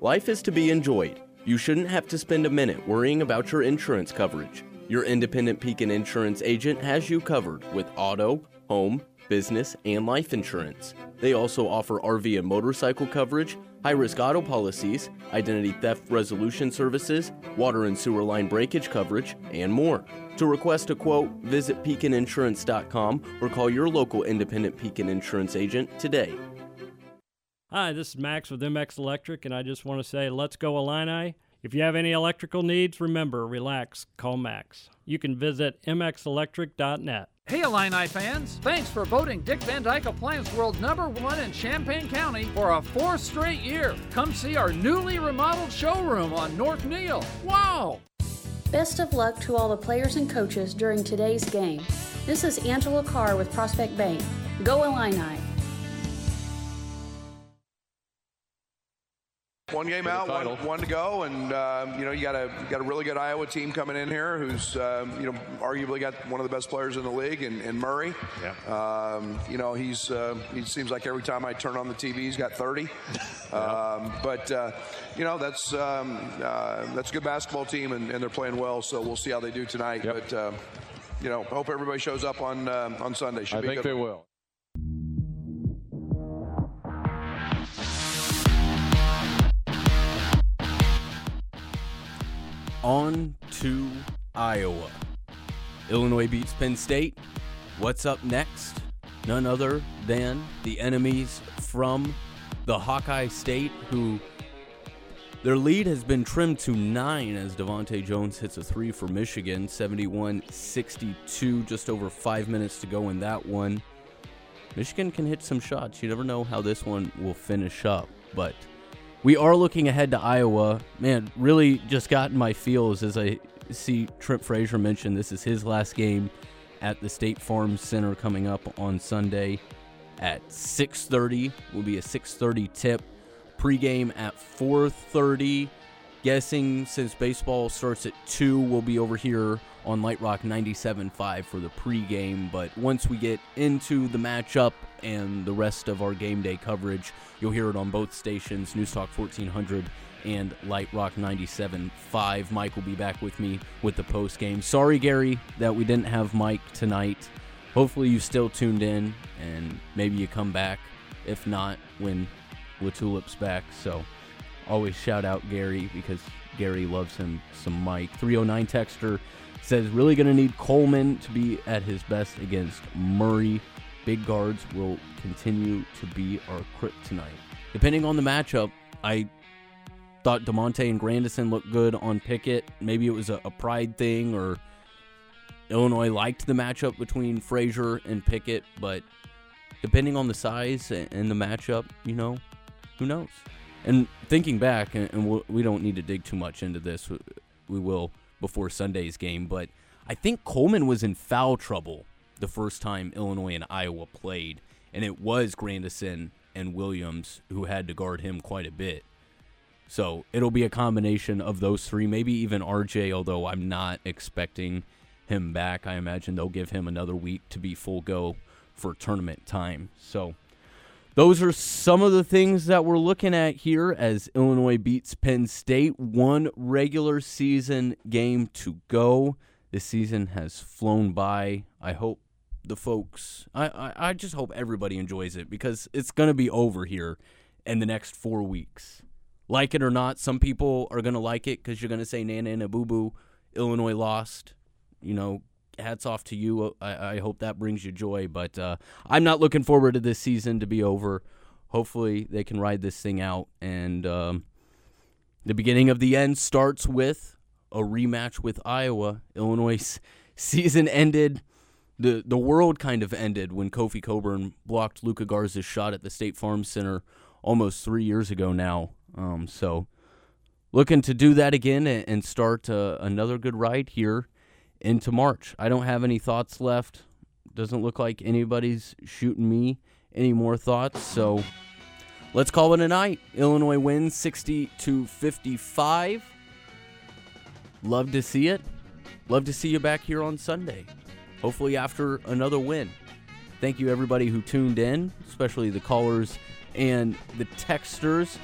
Life is to be enjoyed. You shouldn't have to spend a minute worrying about your insurance coverage. Your independent Pekin insurance agent has you covered with auto, home, business, and life insurance. They also offer RV and motorcycle coverage, high risk auto policies, identity theft resolution services, water and sewer line breakage coverage, and more. To request a quote, visit pekininsurance.com or call your local independent Pekin insurance agent today. Hi, this is Max with MX Electric, and I just want to say, let's go Illini. If you have any electrical needs, remember, relax, call Max. You can visit mxelectric.net. Hey Illini fans, thanks for voting Dick Van Dyke Appliance World number one in Champaign County for a fourth straight year. Come see our newly remodeled showroom on North Neil. Wow! Best of luck to all the players and coaches during today's game. This is Angela Carr with Prospect Bank. Go Illini! One game out, one, one to go, and um, you know you got a you got a really good Iowa team coming in here, who's um, you know arguably got one of the best players in the league, in, in Murray. Yeah. Um, you know he's uh, he seems like every time I turn on the TV, he's got 30. um, but uh, you know that's um, uh, that's a good basketball team, and, and, they're playing well. So we'll see how they do tonight. Yep. But uh, you know, hope everybody shows up on uh, on Sunday. Should I think they will. On to Iowa. Illinois beats Penn State. What's up next? None other than the enemies from the Hawkeye State, who their lead has been trimmed to nine as DeVante' Jones hits a three for Michigan, 71 62, just over five minutes to go in that one. Michigan can hit some shots. You never know how this one will finish up, but we are looking ahead to Iowa. Man, really just got in my feels as I see Trent Frazier mention this is his last game at the State Farm Center coming up on Sunday at 6:30. Will be a 6:30 tip. Pregame at 4:30. Guessing since baseball starts at 2, we'll be over here on Light Rock 97.5 for the pregame. But once we get into the matchup and the rest of our game day coverage, you'll hear it on both stations, News Talk 1400 and Light Rock 97.5. Mike will be back with me with the post game. Sorry, Gary, that we didn't have Mike tonight. Hopefully, you still tuned in and maybe you come back. If not, when Latulip's back. So, always shout out Gary because Gary loves him some Mike. 309 Texter says really going to need Coleman to be at his best against Murray. Big guards will continue to be our kryptonite. Depending on the matchup, I thought Da'Monte and Grandison looked good on Pickett. Maybe it was a, a pride thing or Illinois liked the matchup between Frazier and Pickett, but depending on the size and the matchup, you know, who knows? And thinking back, and we don't need to dig too much into this, we will before Sunday's game, but I think Coleman was in foul trouble the first time Illinois and Iowa played, and it was Grandison and Williams who had to guard him quite a bit. So it'll be a combination of those three, maybe even RJ, although I'm not expecting him back. I imagine they'll give him another week to be full go for tournament time. So those are some of the things that we're looking at here as Illinois beats Penn State. One regular season game to go. This season has flown by. I hope the folks, I, I, I just hope everybody enjoys it because it's going to be over here in the next four weeks. Like it or not, some people are going to like it because you're going to say Nana and a boo boo. Illinois lost. You know, hats off to you. I, I hope that brings you joy. But uh, I'm not looking forward to this season to be over. Hopefully, they can ride this thing out. And um, the beginning of the end starts with a rematch with Iowa. Illinois' season ended. The, the world kind of ended when Kofi Cockburn blocked Luka Garza's shot at the State Farm Center almost three years ago now. Um, so, looking to do that again and start uh, another good ride here into March. I don't have any thoughts left. Doesn't look like anybody's shooting me any more thoughts. So let's call it a night. Illinois wins 60 to 55. Love to see it. Love to see you back here on Sunday. Hopefully after another win. Thank you everybody who tuned in, especially the callers and the texters.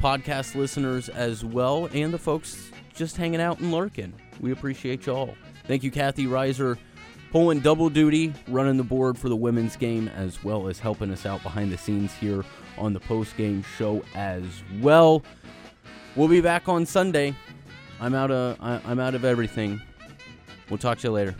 podcast listeners as well, and the folks just hanging out and lurking. We appreciate you all. Thank you, Kathy Reiser, pulling double duty, running the board for the women's game, as well as helping us out behind the scenes here on the post game show as well. We'll be back on Sunday. I'm out of I'm out of everything. We'll talk to you later.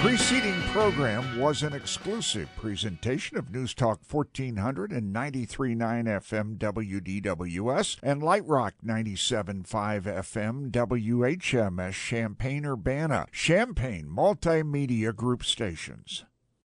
Preceding program was an exclusive presentation of News Talk 1400 and 93.9 FM WDWS and Light Rock 97.5 FM WHMS Champaign Urbana, Champaign Multimedia Group stations.